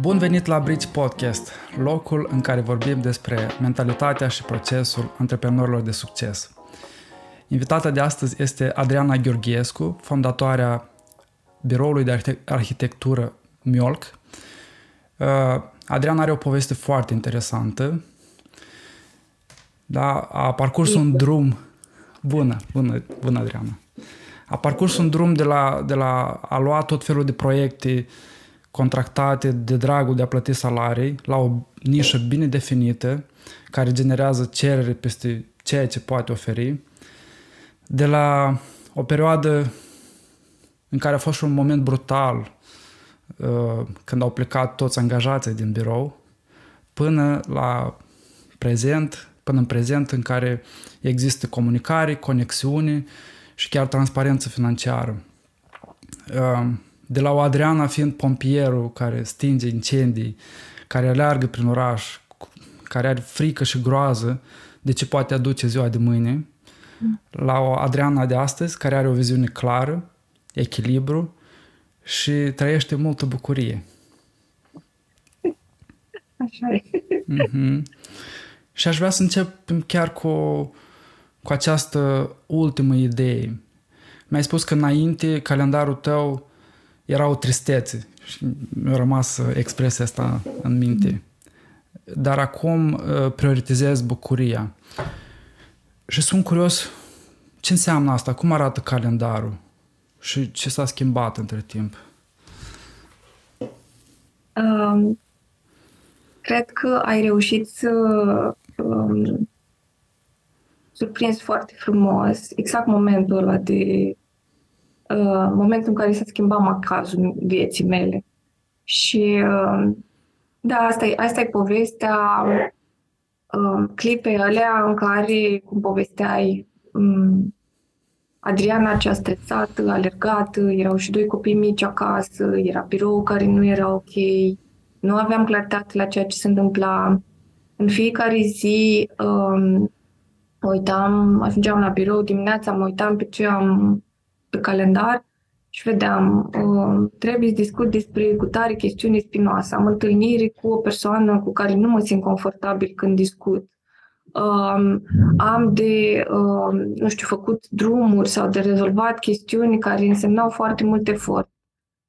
Bun venit la Bridge Podcast, locul în care vorbim despre mentalitatea și procesul antreprenorilor de succes. Invitata de astăzi este Adriana Gheorghescu, fondatoarea biroului de arhitectură Miolc. Uh, Adriana are o poveste foarte interesantă. Da, a parcurs un drum. Bună, bună, bună Adriana. A parcurs un drum de la, de la a lua tot felul de proiecte contractate de dragul de a plăti salarii la o nișă bine definită care generează cerere peste ceea ce poate oferi. De la o perioadă în care a fost și un moment brutal uh, când au plecat toți angajații din birou până la prezent, până în prezent în care există comunicare, conexiune și chiar transparență financiară. Uh, de la o Adriana fiind pompierul care stinge incendii, care aleargă prin oraș, care are frică și groază de ce poate aduce ziua de mâine, la o Adriana de astăzi care are o viziune clară, echilibru și trăiește multă bucurie. Așa e. Mm-hmm. Și aș vrea să încep chiar cu, cu această ultimă idee. Mi-ai spus că înainte calendarul tău era o tristețe și mi-a rămas expresia asta în minte. Dar acum uh, prioritizez bucuria. Și sunt curios ce înseamnă asta, cum arată calendarul și ce s-a schimbat între timp. Um, cred că ai reușit să um, surprinzi foarte frumos exact momentul ăla de uh, momentul în care s-a schimbat macazul vieții mele. Și uh, da, asta e, asta e povestea uh, clipei alea în care, cum povesteai, um, Adriana cea stresată, alergată, erau și doi copii mici acasă, era birou care nu era ok, nu aveam claritate la ceea ce se întâmpla. În fiecare zi um, uitam, ajungeam la birou dimineața, mă uitam pe ce am pe calendar și vedeam, uh, trebuie să discut despre cu tare chestiune spinoasă. Am întâlniri cu o persoană cu care nu mă simt confortabil când discut. Uh, am de, uh, nu știu, făcut drumuri sau de rezolvat chestiuni care însemnau foarte mult efort.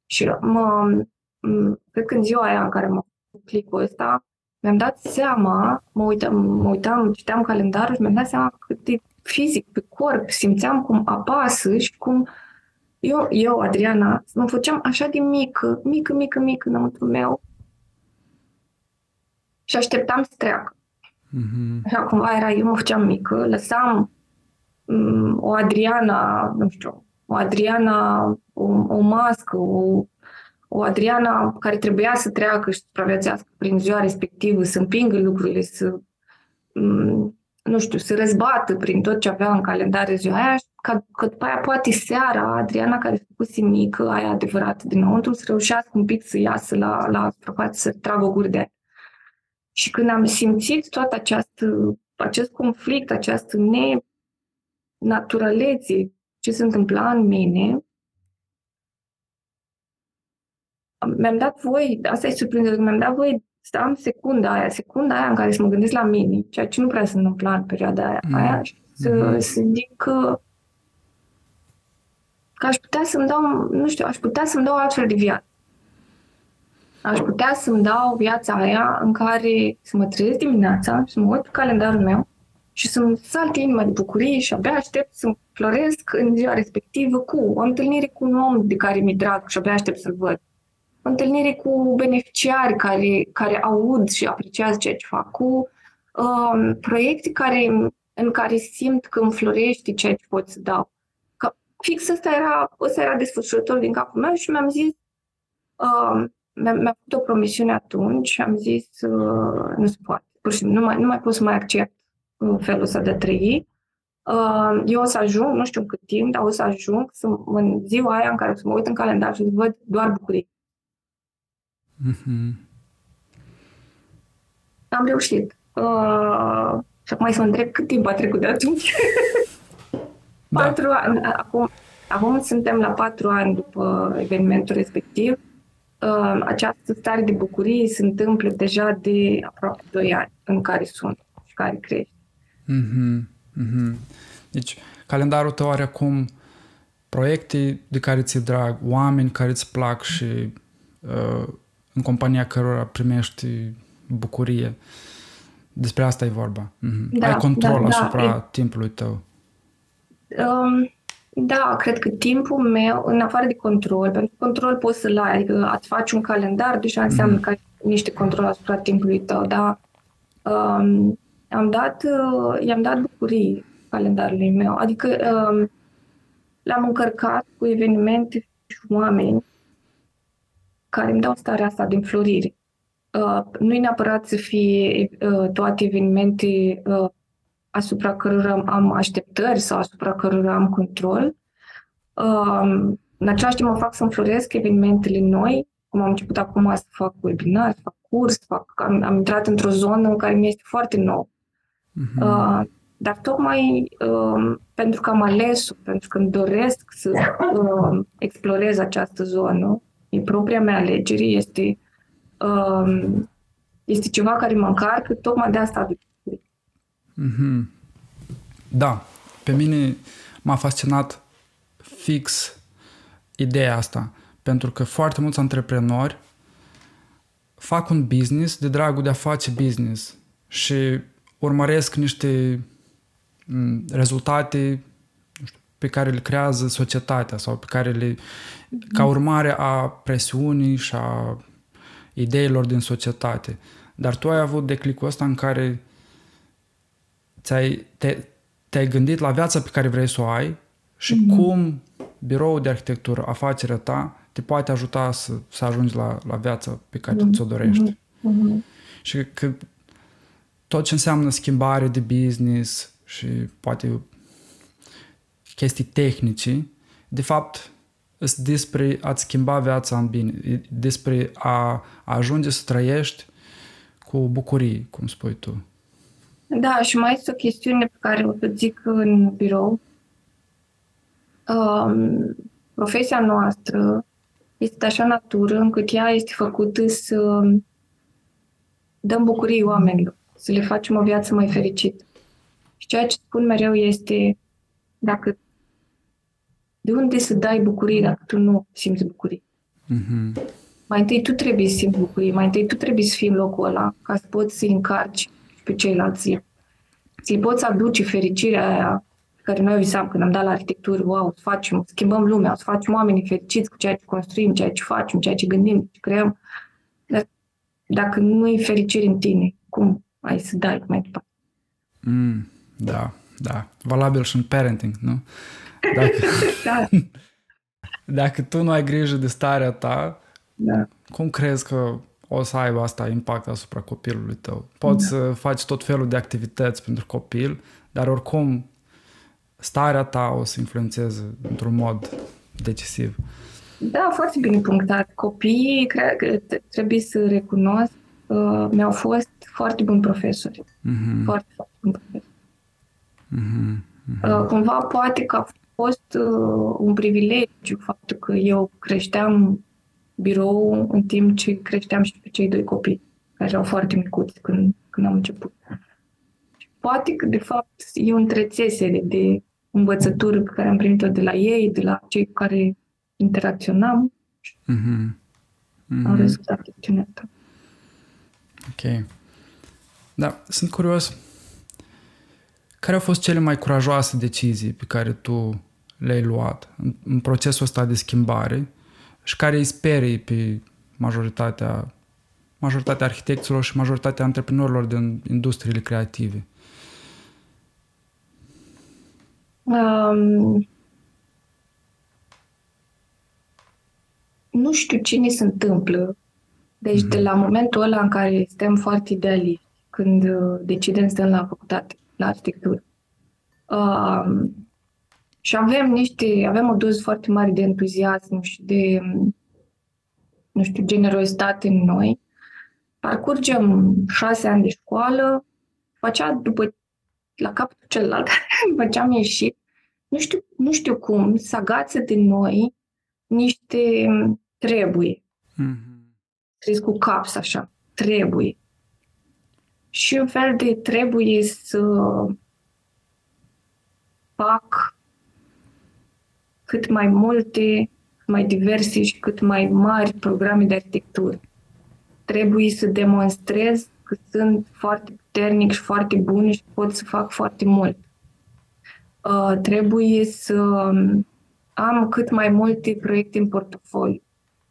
Și mă, cred că în ziua aia în care m-am făcut clicul ăsta, mi-am dat seama, mă uitam, mă uitam, citeam calendarul și mi-am dat seama cât de fizic, pe corp, simțeam cum apasă și cum eu, eu, Adriana, mă făceam așa de mică, mică, mică, mică înăuntru meu și așteptam să treacă. Mm-hmm. Așa cumva era, eu mă făceam mică, lăsam um, o Adriana, nu știu, o Adriana, o, o mască, o, o Adriana care trebuia să treacă și să supraviețească prin ziua respectivă, să împingă lucrurile, să um, nu știu, să răzbată prin tot ce avea în calendar ziua aia, ca, că după aia poate seara Adriana, care s-a pus mică, aia adevărat dinăuntru, să reușească un pic să iasă la, la suprafață, să tragă o gură de aia. Și când am simțit tot această, acest conflict, această nenaturalețe, ce se întâmpla în mine, mi-am dat voi, asta e surprinzător, mi-am dat voi să am secunda aia, secunda aia în care să mă gândesc la mine, ceea ce nu prea se întâmpla în perioada aia, mm. aia și să, mm-hmm. să zic că, că aș putea să-mi dau, nu știu, aș putea să-mi dau altfel de viață. Aș putea să-mi dau viața aia în care să mă trezesc dimineața, să mă uit pe calendarul meu și să-mi salt inima de bucurie și abia aștept să floresc în ziua respectivă cu o întâlnire cu un om de care mi-e drag și abia aștept să-l văd întâlnire cu beneficiari care, care aud și apreciază ceea ce fac, cu um, proiecte care, în care simt că înflorește ceea ce pot să dau. Că fix ăsta era, ăsta era desfășurător din capul meu și mi-am zis, um, mi-am, mi-am făcut o promisiune atunci și am zis, uh, nu se poate, pur și simplu, nu mai, nu mai pot să mai accept felul ăsta de a trăi. Uh, eu o să ajung, nu știu în cât timp, dar o să ajung să, în ziua aia în care o să mă uit în calendar și să văd doar bucurii. Mm-hmm. Am reușit. Uh, și acum să mă întreb cât timp a trecut de atunci. da. patru ani. Acum, acum suntem la patru ani după evenimentul respectiv uh, această stare de bucurie se întâmplă deja de aproape 2 ani în care sunt și care crește. Mm-hmm. Mm-hmm. Deci, calendarul tău are acum proiecte de care ți-e drag, oameni care îți plac și uh, în compania cărora primești bucurie. Despre asta e vorba. Mm-hmm. Da, Ai control da, da. asupra da, timpului tău. Um, da, cred că timpul meu, în afară de control, pentru că control poți să-l ai, adică ați faci un calendar, deja înseamnă mm. că ai niște control asupra timpului tău, dar um, am dat, uh, i-am dat bucurii calendarului meu, adică um, l-am încărcat cu evenimente și oameni care îmi dau starea asta de înflorire. Uh, nu e neapărat să fie uh, toate evenimente uh, asupra cărora am așteptări sau asupra cărora am control. Um, în același timp mă fac să înfloresc evenimentele noi, cum am început acum să fac webinar, să fac curs, să fac, am, am intrat într-o zonă în care mi este foarte nou. Uh-huh. Uh, dar tocmai uh, pentru că am ales pentru că îmi doresc să uh, explorez această zonă, e propria mea alegere, este, uh, este ceva care mă încarcă, tocmai de asta Mm-hmm. Da, pe mine m-a fascinat fix ideea asta, pentru că foarte mulți antreprenori fac un business de dragul de a face business și urmăresc niște mm, rezultate pe care le creează societatea sau pe care le, ca urmare a presiunii și a ideilor din societate. Dar tu ai avut declicul ăsta în care ți-ai, te, te-ai gândit la viața pe care vrei să o ai și mm-hmm. cum biroul de arhitectură, afacerea ta, te poate ajuta să, să ajungi la, la viața pe care mm-hmm. ți-o dorești. Mm-hmm. Și că tot ce înseamnă schimbare de business și poate chestii tehnice, de fapt, sunt despre a-ți schimba viața în bine, despre a, a ajunge să trăiești cu bucurie, cum spui tu. Da, și mai este o chestiune pe care o să zic în birou. Um, profesia noastră este de așa natură încât ea este făcută să dăm bucurii oamenilor, să le facem o viață mai fericită. Și ceea ce spun mereu este dacă de unde să dai bucurii dacă tu nu simți bucurii? Mm-hmm. Mai întâi tu trebuie să simți bucurii, mai întâi tu trebuie să fii în locul ăla ca să poți să-i încarci pe ceilalți. Ți poți aduce fericirea aia care noi visam când am dat la arhitectură, wow, să facem, schimbăm lumea, să facem oamenii fericiți cu ceea ce construim, ceea ce facem, ceea ce gândim, ce creăm. Dar dacă nu e fericire în tine, cum ai să dai mai departe? Mm, da, da. Valabil și în parenting, nu? Dacă, da. dacă tu nu ai grijă de starea ta, da. cum crezi că o să aibă asta impact asupra copilului tău. Poți da. să faci tot felul de activități pentru copil, dar oricum starea ta o să influențeze într-un mod decisiv. Da, foarte bine punctat. Copiii, cred că trebuie să recunosc, uh, mi-au fost foarte buni profesori. Mm-hmm. Foarte, foarte buni profesori. Mm-hmm. Mm-hmm. Uh, cumva poate că a fost uh, un privilegiu faptul că eu creșteam birou în timp ce creșteam și pe cei doi copii, care erau foarte micuți când, când am început. Poate că, de fapt, e o întrețesere de învățătură pe care am primit-o de la ei, de la cei cu care interacționam. Mm-hmm. Mm-hmm. Am rezultat chestiunea asta. Ok. Da, sunt curios. Care au fost cele mai curajoase decizii pe care tu le-ai luat în, în procesul ăsta de schimbare și care îi sperie pe majoritatea, majoritatea arhitecților și majoritatea antreprenorilor din industriile creative? Um, nu știu ce se întâmplă. Deci, mm-hmm. de la momentul ăla în care suntem foarte idealiști, când uh, decidem să stăm la facultate, la arhitectură, um, și avem niște, avem o doză foarte mare de entuziasm și de, nu știu, generozitate în noi. Parcurgem șase ani de școală, facea după, la capul celălalt, după ce am ieșit, nu știu, nu știu cum, să agață de noi niște trebuie. Mm-hmm. Scris cu caps așa. Trebuie. Și un fel de trebuie să fac cât mai multe, mai diverse și cât mai mari programe de arhitectură. Trebuie să demonstrez că sunt foarte puternic și foarte bun și pot să fac foarte mult. Uh, trebuie să am cât mai multe proiecte în portofoliu.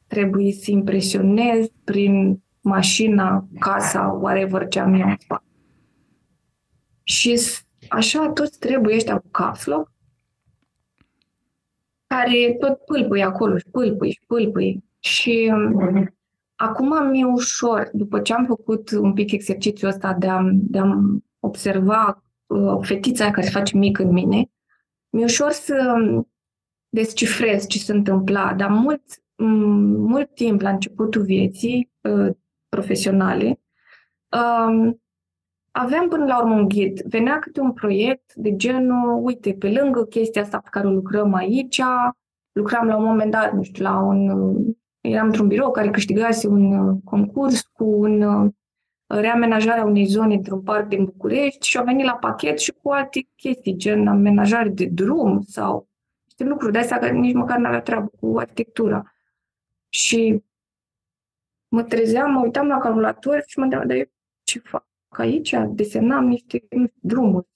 Trebuie să impresionez prin mașina, casa, whatever ce am eu în spate. Și așa toți trebuie ăștia cu caps lock, care tot pâlpâi acolo și pâlpâi și pâlpâi. Și um, acum mi-e ușor, după ce am făcut un pic exercițiul ăsta de a, de a observa uh, fetița care se face mică în mine, mi-e ușor să um, descifrez ce se întâmpla, dar mult, mult timp la începutul vieții uh, profesionale, um, aveam până la urmă un ghid. Venea câte un proiect de genul, uite, pe lângă chestia asta pe care o lucrăm aici, lucram la un moment dat, nu știu, la un... Eram într-un birou care câștigase un uh, concurs cu un uh, reamenajarea unei zone într-un parc din București și au venit la pachet și cu alte chestii, gen amenajare de drum sau niște lucruri de astea care nici măcar nu aveau treabă cu arhitectura. Și mă trezeam, mă uitam la calculator și mă întrebam, dar eu ce fac aici? Desenam niște drumuri,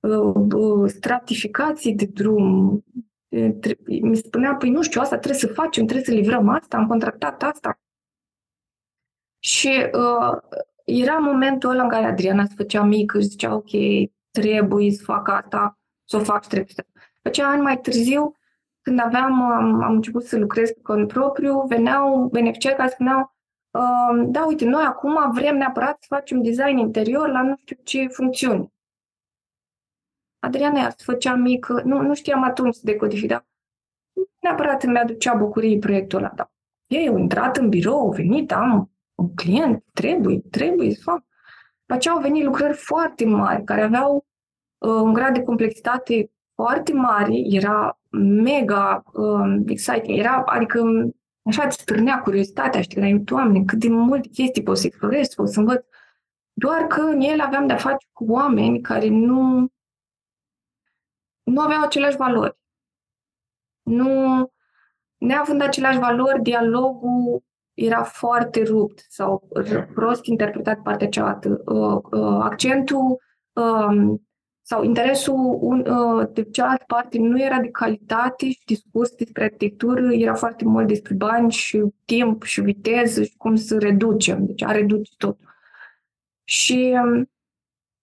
uh, uh, stratificații de drum. Mi spunea, păi nu știu, asta trebuie să facem, trebuie să livrăm asta, am contractat asta. Și uh, era momentul ăla în care Adriana se făcea mică și zicea, ok, trebuie să fac asta, să o fac și trebuie să... Făcea ani mai târziu, când aveam, am, am început să lucrez pe cont propriu, veneau beneficiari care spuneau, uh, da, uite, noi acum vrem neapărat să facem design interior la nu știu ce funcțiuni. Adriana ea se făcea mică, nu, nu știam atunci să decodific, dar neapărat îmi aducea bucurie proiectul ăla, dar ei au intrat în birou, au venit, am un client, trebuie, trebuie să fac. După aceea au venit lucrări foarte mari, care aveau uh, un grad de complexitate foarte mare, era mega um, exciting, era, adică așa îți stârnea curiozitatea, știi, că Doamne, cât de multe chestii pot să explorez, pot să învăț. Doar că în el aveam de-a face cu oameni care nu, nu aveau aceleași valori. Nu, neavând aceleași valori, dialogul era foarte rupt sau prost interpretat partea cealaltă. Uh, uh, accentul um, sau interesul un, uh, de cealaltă parte nu era de calitate și discurs despre arhitectură, era foarte mult despre bani și timp și viteză și cum să reducem, deci a reduce tot. Și um,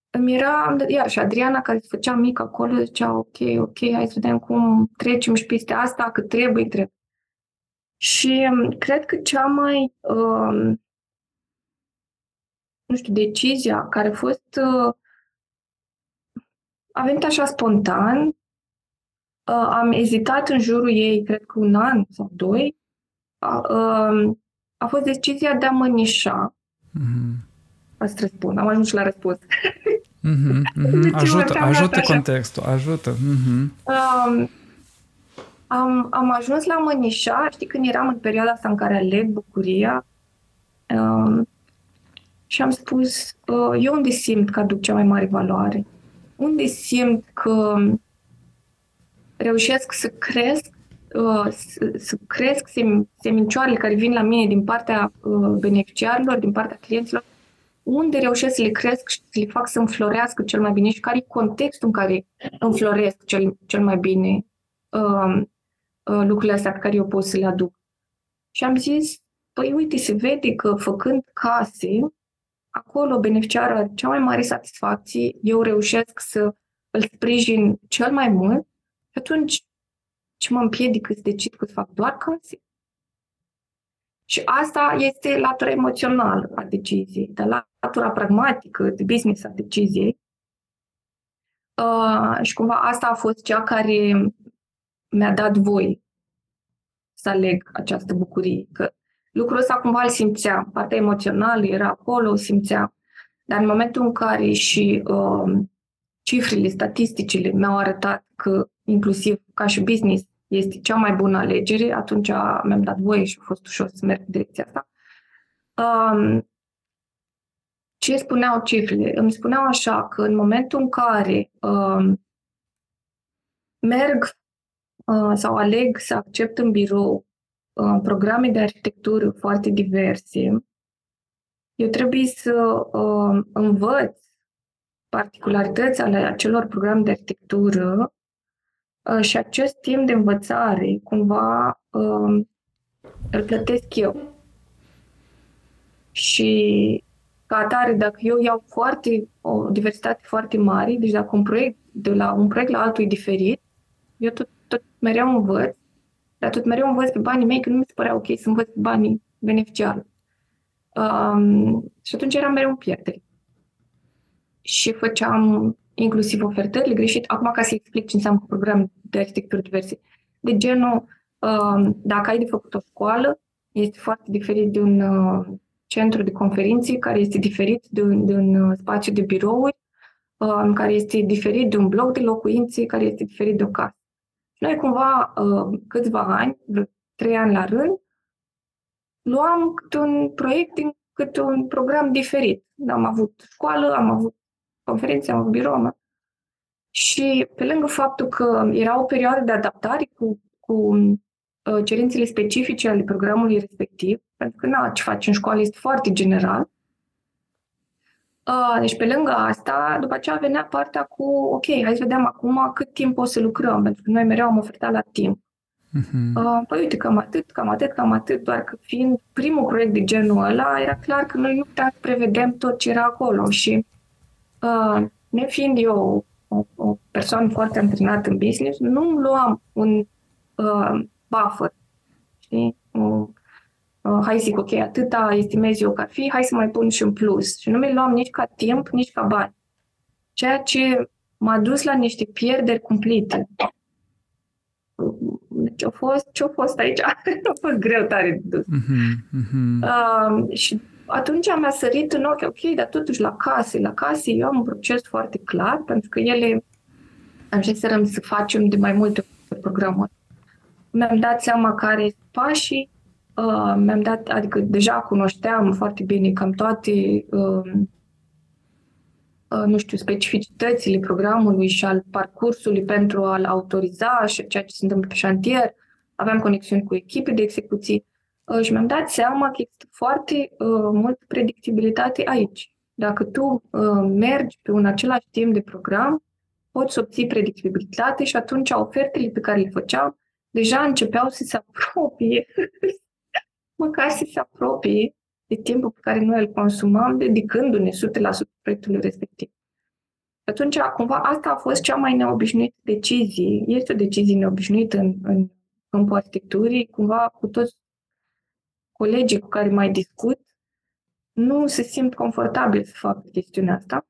îmi era, iar și Adriana care se făcea mică acolo, zicea ok, ok, hai să vedem cum trecem și peste asta, că trebuie, trebuie. Și um, cred că cea mai, um, nu știu, decizia care a fost uh, a venit așa spontan. Uh, am ezitat în jurul ei, cred că un an sau doi. Uh, uh, a fost decizia de a mă nișa. Mm-hmm. Asta răspund, am ajuns la răspuns. Mm-hmm, mm-hmm. Ajută, ajută contextul, ajută. Mm-hmm. Uh, am, am ajuns la mănișa, știi, când eram în perioada asta în care aleg bucuria uh, și am spus, uh, eu unde simt că aduc cea mai mare valoare? Unde simt că reușesc să cresc, uh, să cresc semincioarele care vin la mine din partea uh, beneficiarilor, din partea clienților, unde reușesc să le cresc și să le fac să înflorească cel mai bine și care e contextul în care înfloresc cel, cel mai bine uh, uh, lucrurile astea pe care eu pot să le aduc. Și am zis, păi uite, se vede că făcând case, acolo beneficiarul are cea mai mare satisfacție, eu reușesc să îl sprijin cel mai mult, și atunci ce mă împiedică să decid că să fac doar case? Și asta este latura emoțională a deciziei, dar latura pragmatică de business a deciziei. Uh, și cumva asta a fost cea care mi-a dat voi să aleg această bucurie. Că lucrul ăsta cumva îl simțeam. Partea emoțională era acolo, o simțeam. Dar în momentul în care și uh, cifrele, statisticile mi-au arătat că, inclusiv ca și business, este cea mai bună alegere, atunci mi-am dat voie și a fost ușor să merg în direcția asta. Um, ce spuneau cifrele? Îmi spuneau așa că în momentul în care um, merg uh, sau aleg să accept în birou uh, programe de arhitectură foarte diverse, eu trebuie să uh, învăț particularități ale acelor programe de arhitectură uh, și acest timp de învățare cumva uh, îl plătesc eu. Și ca atare, dacă eu iau foarte, o diversitate foarte mare, deci dacă un proiect, de la un proiect la altul e diferit, eu tot, tot mereu învăț, dar tot mereu învăț pe banii mei, că nu mi se părea ok să învăț pe banii beneficiari. Um, și atunci eram mereu în pierdere. Și făceam inclusiv ofertările greșit. Acum, ca să explic ce înseamnă program de arhitectură diverse. De genul, um, dacă ai de făcut o școală, este foarte diferit de un uh, centru de conferințe, care este diferit de un, de un uh, spațiu de birouri, uh, care este diferit de un bloc de locuințe, care este diferit de o casă. Noi cumva uh, câțiva ani, vreo trei ani la rând, luam câte un proiect din câte un program diferit. Am avut școală, am avut conferințe, am avut birou. Și pe lângă faptul că era o perioadă de adaptare cu, cu uh, cerințele specifice ale programului respectiv, pentru că na, ce faci în școală este foarte general, Uh, deci, pe lângă asta, după aceea venea partea cu, ok, hai să vedem acum cât timp o să lucrăm, pentru că noi mereu am ofertat la timp. Uh-huh. Uh, păi uite, cam atât, cam atât, cam atât, doar că fiind primul proiect de genul ăla, era clar că noi nu puteam să prevedem tot ce era acolo și uh, ne fiind eu o, o persoană foarte antrenată în business, nu îmi luam un uh, buffer, știi? Uh, uh, hai zic, ok, atâta estimez eu că ar fi, hai să mai pun și un plus. Și nu mi luam nici ca timp, nici ca bani. Ceea ce m-a dus la niște pierderi cumplite. Deci a fost, ce a fost aici? a fost greu tare de dus. Uh-huh, uh-huh. Uh, și atunci mi-a sărit în ochi, ok, dar totuși la case, la case eu am un proces foarte clar, pentru că ele am știut să facem de mai multe programări. Mi-am dat seama care sunt pașii, uh, mi-am dat, adică deja cunoșteam foarte bine cam toate uh, Uh, nu știu, specificitățile programului și al parcursului pentru a-l autoriza și ceea ce se întâmplă pe șantier. Aveam conexiuni cu echipe de execuții uh, și mi-am dat seama că există foarte uh, multă predictibilitate aici. Dacă tu mergi pe un același timp de program, poți să obții predictibilitate și atunci ofertele pe care le făceam deja începeau să se apropie, măcar să se apropie de timpul pe care noi îl consumam, dedicându-ne 100% proiectului respectiv. Atunci, cumva, asta a fost cea mai neobișnuită decizie. Este o decizie neobișnuită în, în câmpul arhitecturii. Cumva, cu toți colegii cu care mai discut, nu se simt confortabil să facă chestiunea asta.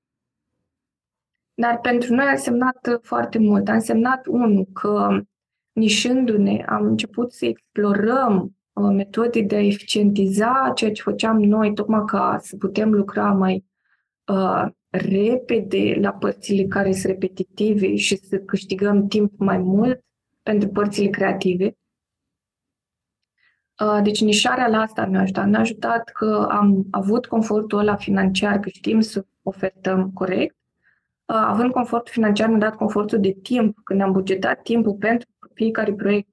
Dar pentru noi a însemnat foarte mult. A însemnat, unul, că nișându-ne am început să explorăm Uh, metode de a eficientiza ceea ce făceam noi, tocmai ca să putem lucra mai uh, repede la părțile care sunt repetitive și să câștigăm timp mai mult pentru părțile creative. Uh, deci nișarea la asta mi-a ajutat. Ne-a ajutat că am avut confortul ăla financiar, că știm să ofertăm corect. Uh, având confortul financiar, mi-a dat confortul de timp, când am bugetat timpul pentru fiecare proiect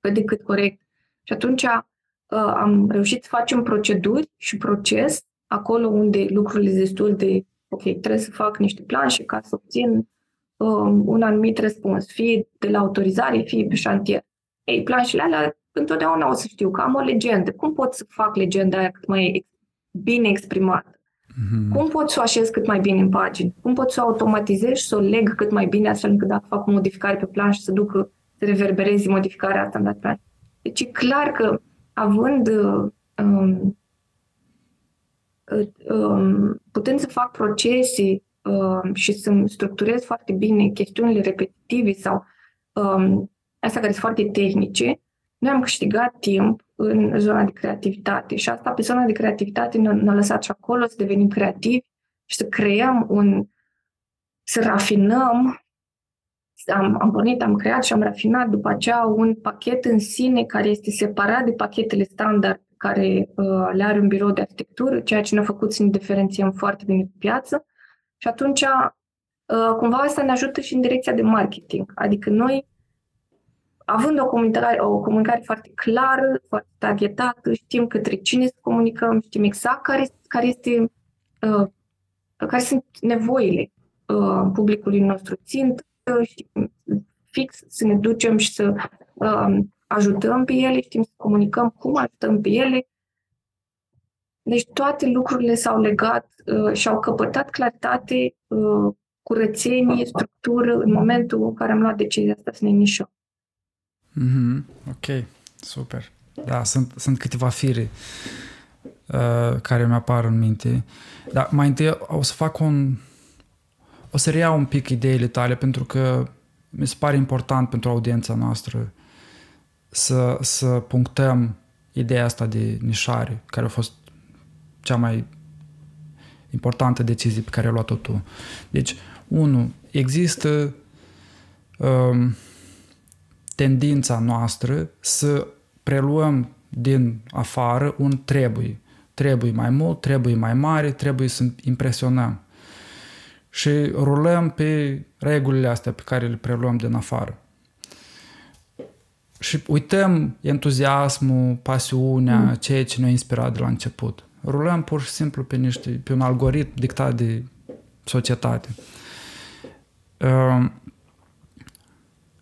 cât de cât corect și atunci uh, am reușit să facem proceduri și proces acolo unde lucrurile sunt destul de ok, trebuie să fac niște planșe ca să obțin uh, un anumit răspuns, fie de la autorizare, fie pe șantier. Ei, planșele alea întotdeauna o să știu că am o legendă. Cum pot să fac legenda aia cât mai bine exprimată? Mm-hmm. Cum pot să o așez cât mai bine în pagină? Cum pot să o automatizez și să o leg cât mai bine astfel încât dacă fac o modificare pe planșă să ducă, să reverbereze modificarea asta în dat planșă? Deci e clar că având um, um, putând să fac procese um, și să structurez foarte bine chestiunile repetitive sau um, astea care sunt foarte tehnice, noi am câștigat timp în zona de creativitate și asta pe zona de creativitate ne-a, ne lăsat și acolo să devenim creativi și să creăm un, să rafinăm am, am pornit, am creat și am rafinat după aceea un pachet în sine care este separat de pachetele standard care uh, le are un birou de arhitectură, ceea ce ne-a făcut să ne diferențiem foarte bine pe piață. Și atunci, uh, cumva asta ne ajută și în direcția de marketing. Adică noi, având o comunicare, o comunicare foarte clară, foarte targetată, știm către cine să comunicăm, știm exact care, care, este, uh, care sunt nevoile uh, publicului nostru țint, știm fix să ne ducem și să uh, ajutăm pe ele, știm să comunicăm cum ajutăm pe ele. Deci toate lucrurile s-au legat uh, și au căpătat claritate, uh, curățenie, structură în momentul în care am luat decizia asta să ne nișăm. Mm-hmm. Ok, super. Da, sunt, sunt câteva fire uh, care mi apar în minte. Dar mai întâi o să fac un... O să reiau un pic ideile tale pentru că mi se pare important pentru audiența noastră să, să punctăm ideea asta de nișare, care a fost cea mai importantă decizie pe care ai luat-o tu. Deci, unu, există um, tendința noastră să preluăm din afară un trebuie. Trebuie mai mult, trebuie mai mare, trebuie să impresionăm. Și rulăm pe regulile astea pe care le preluăm din afară și uităm entuziasmul, pasiunea, mm. ceea ce ne-a inspirat de la început. Rulăm pur și simplu pe, niște, pe un algoritm dictat de societate. Uh,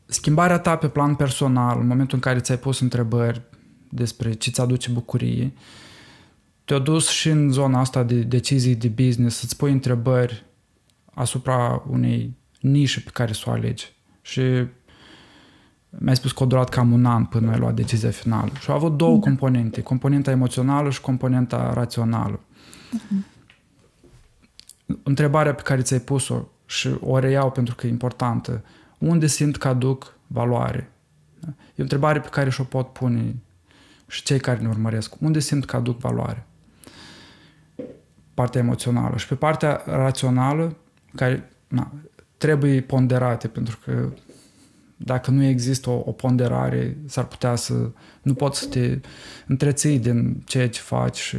schimbarea ta pe plan personal, în momentul în care ți-ai pus întrebări despre ce ți aduce bucurie, te-a dus și în zona asta de decizii de business, să-ți pui întrebări asupra unei nișe pe care să o alegi. Și mi-ai spus că a durat cam un an până ai luat decizia finală. Și au avut două da. componente, componenta emoțională și componenta rațională. Uh-huh. Întrebarea pe care ți-ai pus-o și o reiau pentru că e importantă, unde simt că aduc valoare? E o întrebare pe care și-o pot pune și cei care ne urmăresc. Unde simt că aduc valoare? Partea emoțională. Și pe partea rațională, care na, trebuie ponderate, pentru că dacă nu există o, o ponderare, s-ar putea să nu poți să te întreții din ceea ce faci și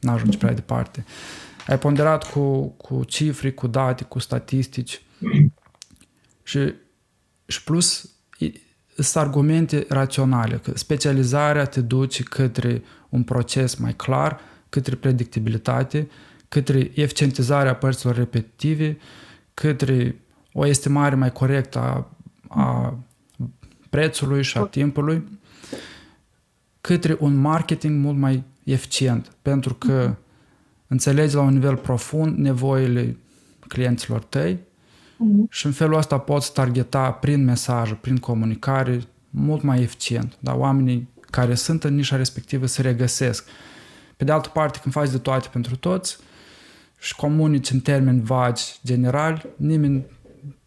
nu ajungi prea departe. Ai ponderat cu, cu cifre, cu date, cu statistici și, și plus sunt argumente raționale, că specializarea te duce către un proces mai clar, către predictibilitate, către eficientizarea părților repetitive, către o estimare mai corectă a a prețului și a timpului către un marketing mult mai eficient, pentru că înțelegi la un nivel profund nevoile clienților tăi uh-huh. și în felul ăsta poți targeta prin mesaj, prin comunicare mult mai eficient. Dar oamenii care sunt în nișa respectivă se regăsesc. Pe de altă parte, când faci de toate pentru toți și comunici în termeni vagi, generali, nimeni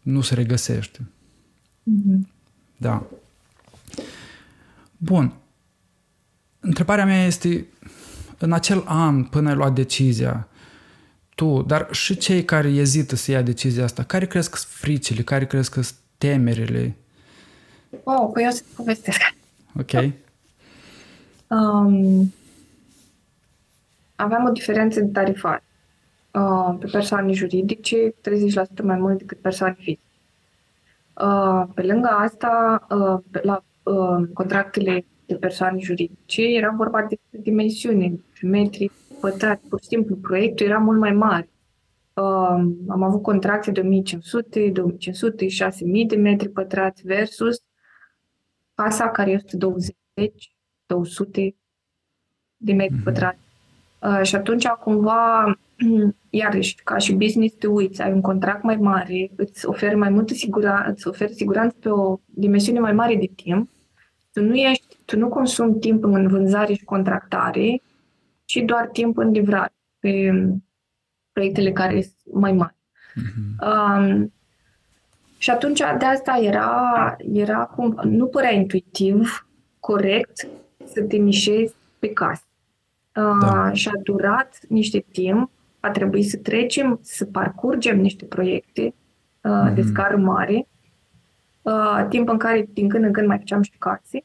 nu se regăsește. Mm-hmm. Da. Bun. Întrebarea mea este, în acel an până ai luat decizia, tu, dar și cei care ezită să ia decizia asta, care crezi că sunt fricile, care crezi că sunt temerile? Oh, păi eu să povestesc. Ok. Um, aveam o diferență de tarifare uh, pe persoane juridice, 30% mai mult decât persoane fizice. Uh, pe lângă asta, uh, la uh, contractele de persoane juridice era vorba de dimensiune, metri pătrați. Pur și simplu, proiectul era mult mai mare. Am avut contracte de 1500, 2500, 6000 de metri pătrați versus casa care este 120, 200 de metri mm-hmm. pătrați. Și atunci, cumva, iarăși, ca și business, te uiți, ai un contract mai mare, îți oferi mai multă siguranță, îți oferi siguranță pe o dimensiune mai mare de timp, tu nu, ești, tu nu consumi timp în vânzare și contractare, ci doar timp în livrare pe proiectele care sunt mai mari. Mm-hmm. Um, și atunci de asta era, era cum, nu părea intuitiv, corect, să te mișezi pe casă. Uh, da. Și a durat niște timp a trebuit să trecem, să parcurgem niște proiecte uh, mm-hmm. de scară mare uh, timp în care din când în când mai făceam și cărți.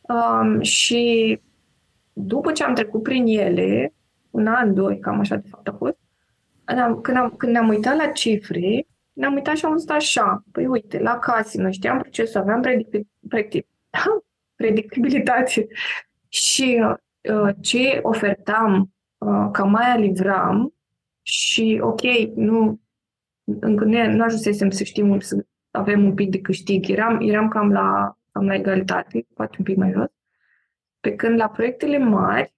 Um, și după ce am trecut prin ele, un an, doi, cam așa de fapt a fost, când, am, când ne-am uitat la cifre, ne-am uitat și am văzut așa, păi uite, la case, noi știam procesul, aveam predict, predict, predictibilitate și uh, ce ofertam uh, ca mai livram și ok, nu, încă nu, nu ajunsesem să știm să avem un pic de câștig, eram, eram cam la, cam la egalitate, poate un pic mai jos, pe când la proiectele mari,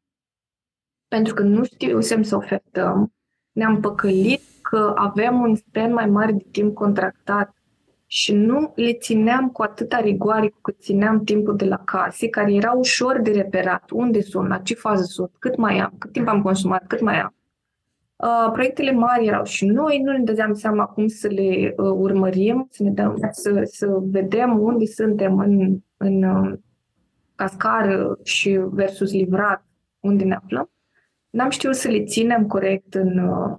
pentru că nu știusem să ofertăm, ne-am păcălit că avem un span mai mare de timp contractat și nu le țineam cu atâta rigoare cu cât țineam timpul de la case, care era ușor de reperat. Unde sunt, la ce fază sunt, cât mai am, cât timp am consumat, cât mai am. Uh, proiectele mari erau și noi nu ne dădeam seama cum să le uh, urmărim, să, ne dăm, să, să vedem unde suntem în, în uh, cascară și versus livrat, unde ne aflăm. N-am știut să le ținem corect în, uh,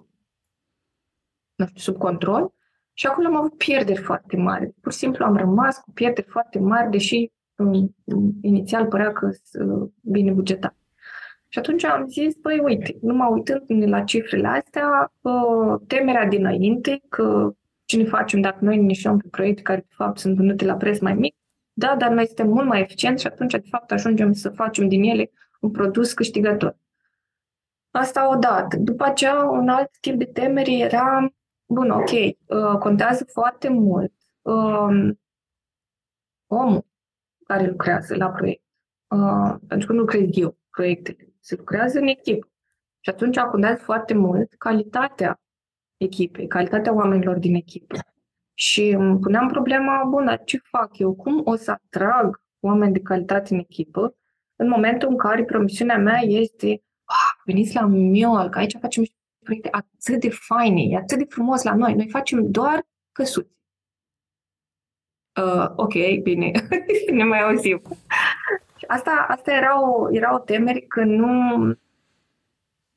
nu știu, sub control și acolo am avut pierderi foarte mari. Pur și simplu am rămas cu pierderi foarte mari, deși um, inițial părea că sunt bine bugetat. Și atunci am zis, băi, uite, numai uitându-ne la cifrele astea, uh, temerea dinainte că ce ne facem dacă noi ne ieșim pe proiecte care, de fapt, sunt vândute la preț mai mic, da, dar noi suntem mult mai eficienți și atunci, de fapt, ajungem să facem din ele un produs câștigător. Asta odată. După aceea, un alt tip de temeri era, bun, ok, uh, contează foarte mult um, omul care lucrează la proiect. Uh, pentru că nu cred eu proiectele. Se lucrează în echipă. Și atunci contează foarte mult calitatea echipei, calitatea oamenilor din echipă. Și îmi puneam problema, bună, ce fac eu? Cum o să atrag oameni de calitate în echipă în momentul în care promisiunea mea este ah, veniți la Miol, că aici facem proiecte atât de faine, e atât de frumos la noi. Noi facem doar căsuți. Uh, ok, bine, ne mai auzim. Asta, asta era, o, era o temere că nu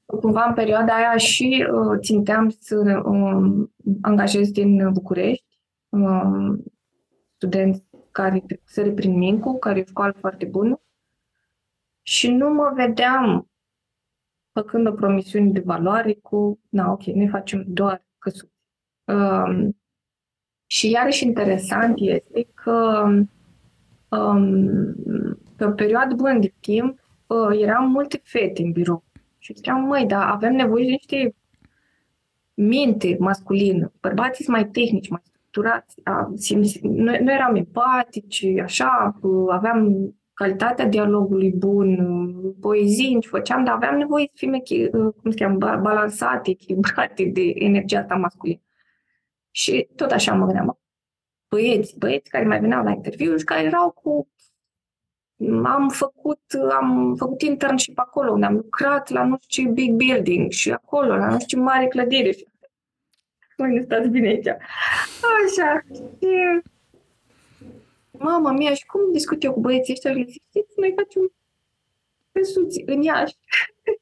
cumva în perioada aia și uh, ținteam să uh, angajez din București uh, studenți care trecuse prin Mincu, care e o școală foarte bună și nu mă vedeam făcând o promisiune de valoare cu, na, ok, noi facem doar căsuți. Um, și iarăși interesant este că um, pe o perioadă bună de timp uh, eram multe fete în birou. Și ziceam, măi, dar avem nevoie de niște minte masculină. Bărbații sunt mai tehnici, mai structurați. A, simți, noi, noi eram empatici, așa, aveam calitatea dialogului bun, poezii ce făceam, dar aveam nevoie să fim cum se cheamă, balansate, echilibrate de energia asta masculină. Și tot așa mă gândeam, băieți, băieți care mai veneau la interviu și care erau cu am făcut, am făcut internship acolo, unde am lucrat la nu știu ce big building și acolo, la nu știu ce mare clădire. Măi, nu stați bine aici. Așa. Și mama mea, și cum discut eu cu băieții ăștia? Le zic, știți, noi facem pesuți în Iași.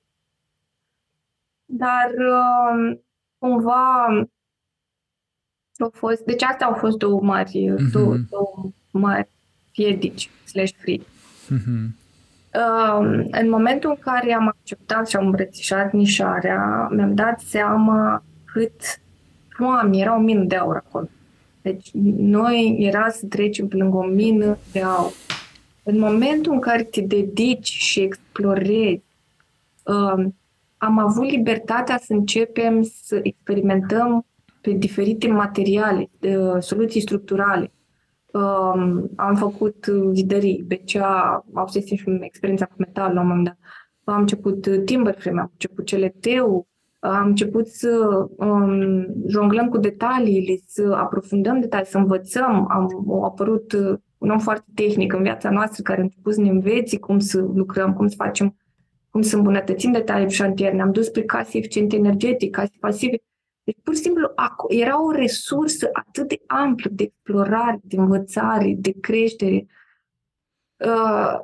Dar um, cumva au fost, deci astea au fost două mari, mm-hmm. două, două mari piedici slash free. Mm-hmm. Uh, în momentul în care am acceptat și am îmbrățișat nișarea, mi-am dat seama cât, oameni, era o mină de aur acolo. Deci noi era să trecem pe lângă o mină de aur. În momentul în care te dedici și explorezi, uh, am avut libertatea să începem să experimentăm pe diferite materiale, uh, soluții structurale. Uh, am făcut vidării, BCA, au și experiența cu metal la un moment dat. Am început timber frame, am început CLT-ul, am început să um, jonglăm cu detaliile, să aprofundăm detalii, să învățăm. Am au apărut uh, un om foarte tehnic în viața noastră care a început să ne înveți cum să lucrăm, cum să facem, cum să îmbunătățim detalii pe șantier. Ne-am dus pe case eficiente energetic, case pasive. Deci, pur și simplu, era o resursă atât de amplă de explorare, de învățare, de creștere. Uh,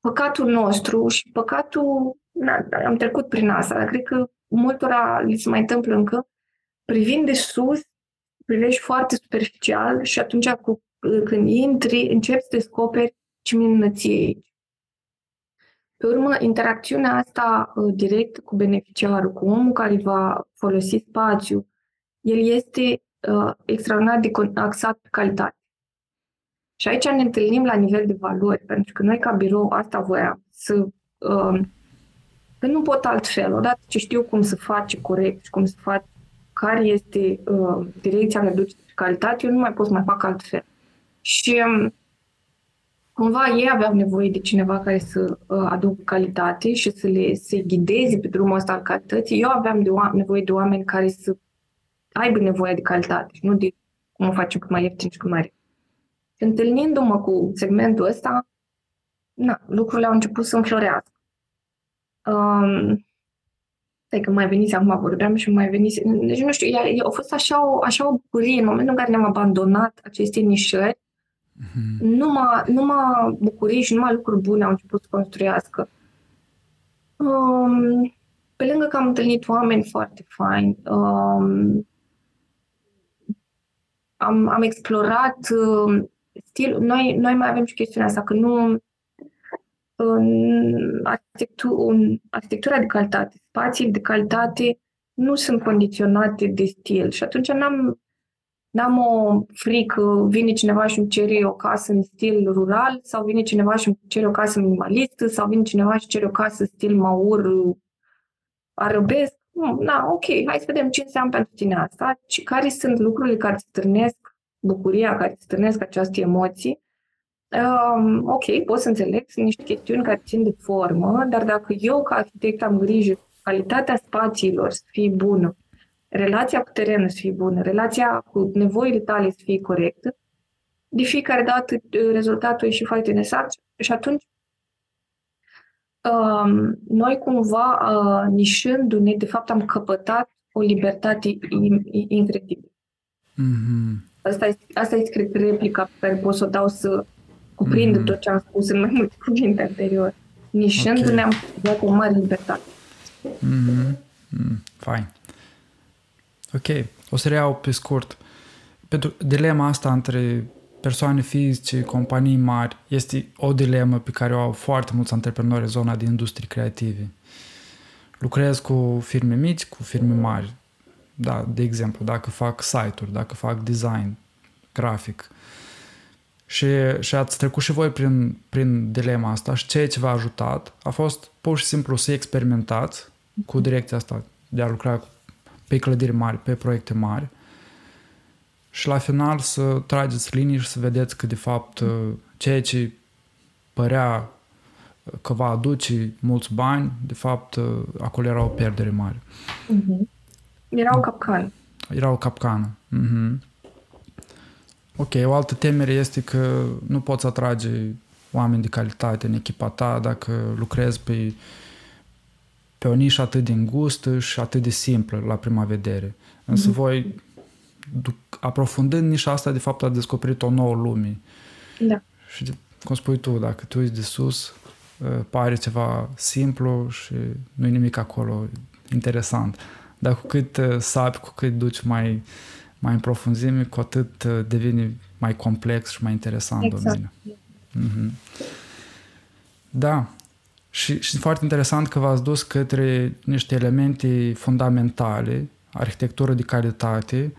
păcatul nostru și păcatul na, am trecut prin asta, dar cred că multora li se mai întâmplă încă, privind de sus, privești foarte superficial și atunci cu, când intri, începi să descoperi ce minunăție e aici. Pe urmă, interacțiunea asta uh, direct cu beneficiarul, cu omul care va folosi spațiu, el este uh, extraordinar de axat pe calitate. Și aici ne întâlnim la nivel de valori, pentru că noi ca birou asta voiam, să uh, că nu pot altfel. Odată ce știu cum să face corect și cum să fac, care este uh, direcția de duce calitate, eu nu mai pot să mai fac altfel. Și um, cumva ei aveau nevoie de cineva care să uh, aducă calitate și să le să ghideze pe drumul ăsta al calității. Eu aveam de oameni, nevoie de oameni care să aibă nevoie de calitate și nu de cum o facem cât mai ieftin și cât mai Întâlnindu-mă cu segmentul ăsta, na, lucrurile au început să înflorească. Um, Stai că mai veniți acum vorbeam și mai veniți... Deci nu știu, a, a fost așa o, așa o bucurie în momentul în care ne-am abandonat aceste nișări, mm-hmm. numai, numai bucurii și numai lucruri bune au început să construiască. Um, pe lângă că am întâlnit oameni foarte faini, um, am, am explorat uh, stil. Noi, noi mai avem și chestiunea asta, că nu în arhitectura, arhitectura de calitate, spații de calitate nu sunt condiționate de stil și atunci n-am, n-am o frică, vine cineva și îmi cere o casă în stil rural sau vine cineva și îmi cere o casă minimalistă sau vine cineva și cere o casă în stil maur arăbesc. Na, ok, hai să vedem ce înseamnă pentru tine asta, și care sunt lucrurile care îți stârnesc bucuria, care îți stârnesc această emoții Um, ok, pot să înțeleg, sunt niște chestiuni care țin de formă, dar dacă eu, ca arhitect, am grijă calitatea spațiilor să fie bună, relația cu terenul să fie bună, relația cu nevoile tale să fie corectă, de fiecare dată uh, rezultatul e și foarte interesant și atunci um, noi cumva uh, nișându-ne, de fapt am căpătat o libertate incredibilă. Mm-hmm. Asta este, asta este, cred, replica pe care pot să o dau să cuprinde mm-hmm. tot ce am spus în mai multe cuvinte anterior. Nișându-ne okay. am dat o mare libertate. Mm-hmm. Mm, fine. Ok, o să reiau pe scurt. Pentru dilema asta între persoane fizice, companii mari, este o dilemă pe care o au foarte mulți antreprenori în zona de industrie creative. Lucrez cu firme mici, cu firme mari. Da, de exemplu, dacă fac site-uri, dacă fac design, grafic, și, și ați trecut și voi prin, prin dilema asta și ceea ce v-a ajutat a fost pur și simplu să experimentați cu direcția asta de a lucra pe clădiri mari, pe proiecte mari și la final să trageți linii și să vedeți că de fapt ceea ce părea că va aduce mulți bani, de fapt acolo era o pierdere mare. Mm-hmm. Era o capcană. Era o capcană. Mm-hmm. Ok, o altă temere este că nu poți atrage oameni de calitate în echipa ta dacă lucrezi pe, pe o nișă atât de îngustă și atât de simplă la prima vedere. Însă mm-hmm. voi, aprofundând nișa asta, de fapt, a descoperit o nouă lume. Da. Și, cum spui tu, dacă tu ești de sus, ă, pare ceva simplu și nu e nimic acolo interesant. Dar cu cât ă, sapi, cu cât duci mai uh, mai în profunzime, cu atât uh, devine mai complex și mai interesant exact. domeniul. Mm-hmm. Da. Și, și foarte interesant că v-ați dus către niște elemente fundamentale, arhitectură de calitate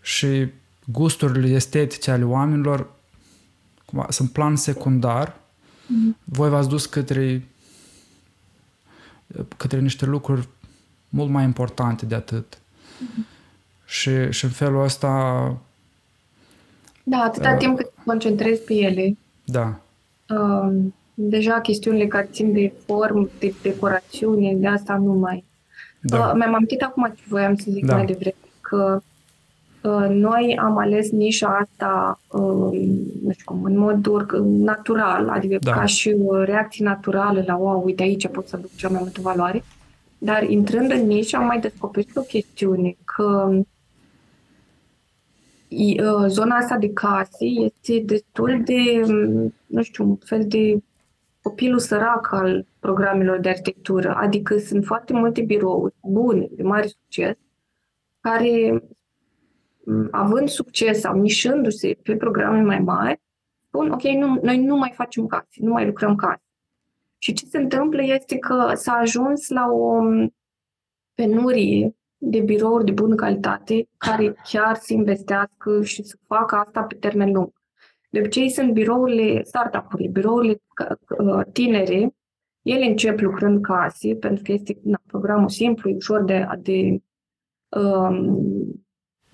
și gusturile estetice ale oamenilor cum, sunt plan secundar. Mm-hmm. Voi v-ați dus către către niște lucruri mult mai importante de atât. Mm-hmm. Și, și în felul ăsta... Da, atâta uh, timp cât te concentrezi pe ele. Da. Uh, deja chestiunile care țin de formă, de decorațiune, de asta nu mai... Da. Uh, mi-am amintit acum ce voiam să zic da. mai devreme, că uh, noi am ales nișa asta, uh, nu știu cum, în mod natural, adică da. ca și o reacție naturală la, wow, uite aici pot să duc cea mai multă valoare. Dar intrând în nișă am mai descoperit o chestiune, că Uh, zona asta de case este destul de, mm, nu știu, un fel de copilul sărac al programelor de arhitectură. Adică sunt foarte multe birouri bune, de mare succes, care având succes sau nișându-se pe programe mai mari, spun, ok, nu, noi nu mai facem case, nu mai lucrăm case. Și ce se întâmplă este că s-a ajuns la o penurie de birouri de bună calitate care chiar să investească și să facă asta pe termen lung. De obicei sunt birourile startup-urile, birourile uh, tinere, ele încep lucrând case, pentru că este na, programul simplu, ușor de, de um,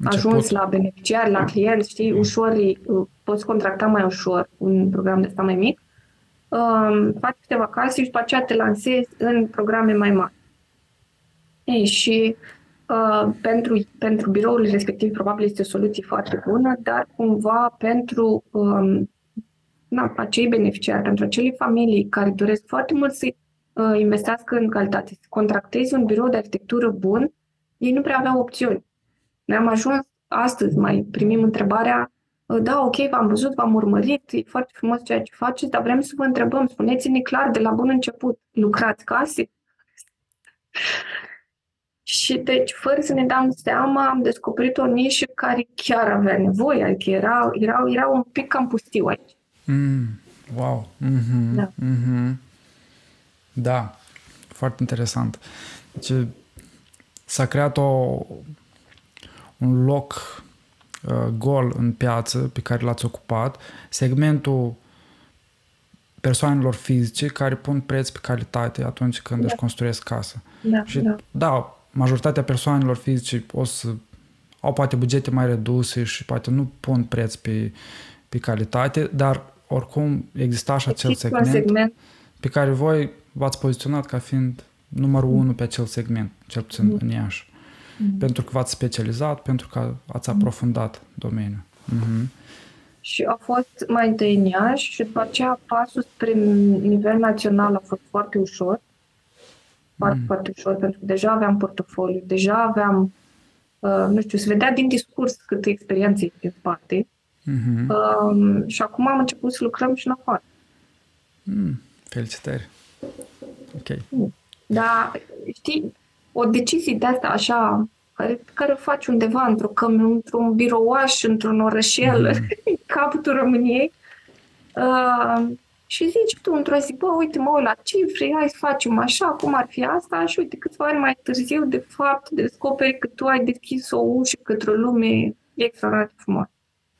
ajuns la beneficiari, la clienți, știi, ușor, uh, poți contracta mai ușor un program de asta mai mic. Um, faci câteva case și după aceea te lansezi în programe mai mari. Ei, și uh, pentru, pentru biroul respectiv probabil este o soluție foarte bună, dar cumva pentru um, na, acei beneficiari, pentru acele familii care doresc foarte mult să uh, investească în calitate, să contractezi un birou de arhitectură bun, ei nu prea aveau opțiuni. Noi am ajuns astăzi, mai primim întrebarea, uh, da, ok, v-am văzut, v-am urmărit, e foarte frumos ceea ce faceți, dar vrem să vă întrebăm, spuneți-ne clar de la bun început, lucrați case? Și deci, fără să ne dăm seama, am descoperit o nișă care chiar avea nevoie, adică era, era, era un pic cam pustiu aici. Mm, wow! Mm-hmm, da. Mm-hmm. Da, foarte interesant. Deci, s-a creat o, un loc uh, gol în piață pe care l-ați ocupat, segmentul persoanelor fizice care pun preț pe calitate atunci când da. își construiesc casă. Da, și da. da, majoritatea persoanelor fizice o să au poate bugete mai reduse și poate nu pun preț pe, pe calitate, dar oricum exista și acel segment, segment pe care voi v-ați poziționat ca fiind numărul mm. unu pe acel segment, cel puțin mm. în Iași. Mm. Pentru că v-ați specializat, pentru că ați aprofundat domeniul. Mm-hmm. Și a fost mai întâi în Iași și după aceea pasul spre nivel național a fost foarte ușor foarte, mm. foarte ușor, pentru că deja aveam portofoliu, deja aveam, uh, nu știu, se vedea din discurs câtă experiență e în spate. Mm-hmm. Uh, și acum am început să lucrăm și în afară. Mm. Felicitări! Ok. Da, știi, o decizie de asta așa, care, care o faci undeva într-o căm, într-un birouaș, într-un orășel, mm-hmm. în capătul României, uh, și zici tu într-o zi, bă, uite, mă uit la cifre, hai să facem așa, cum ar fi asta, și uite, câțiva ani mai târziu, de fapt, descoperi că tu ai deschis o ușă către o lume extraordinar de frumoasă.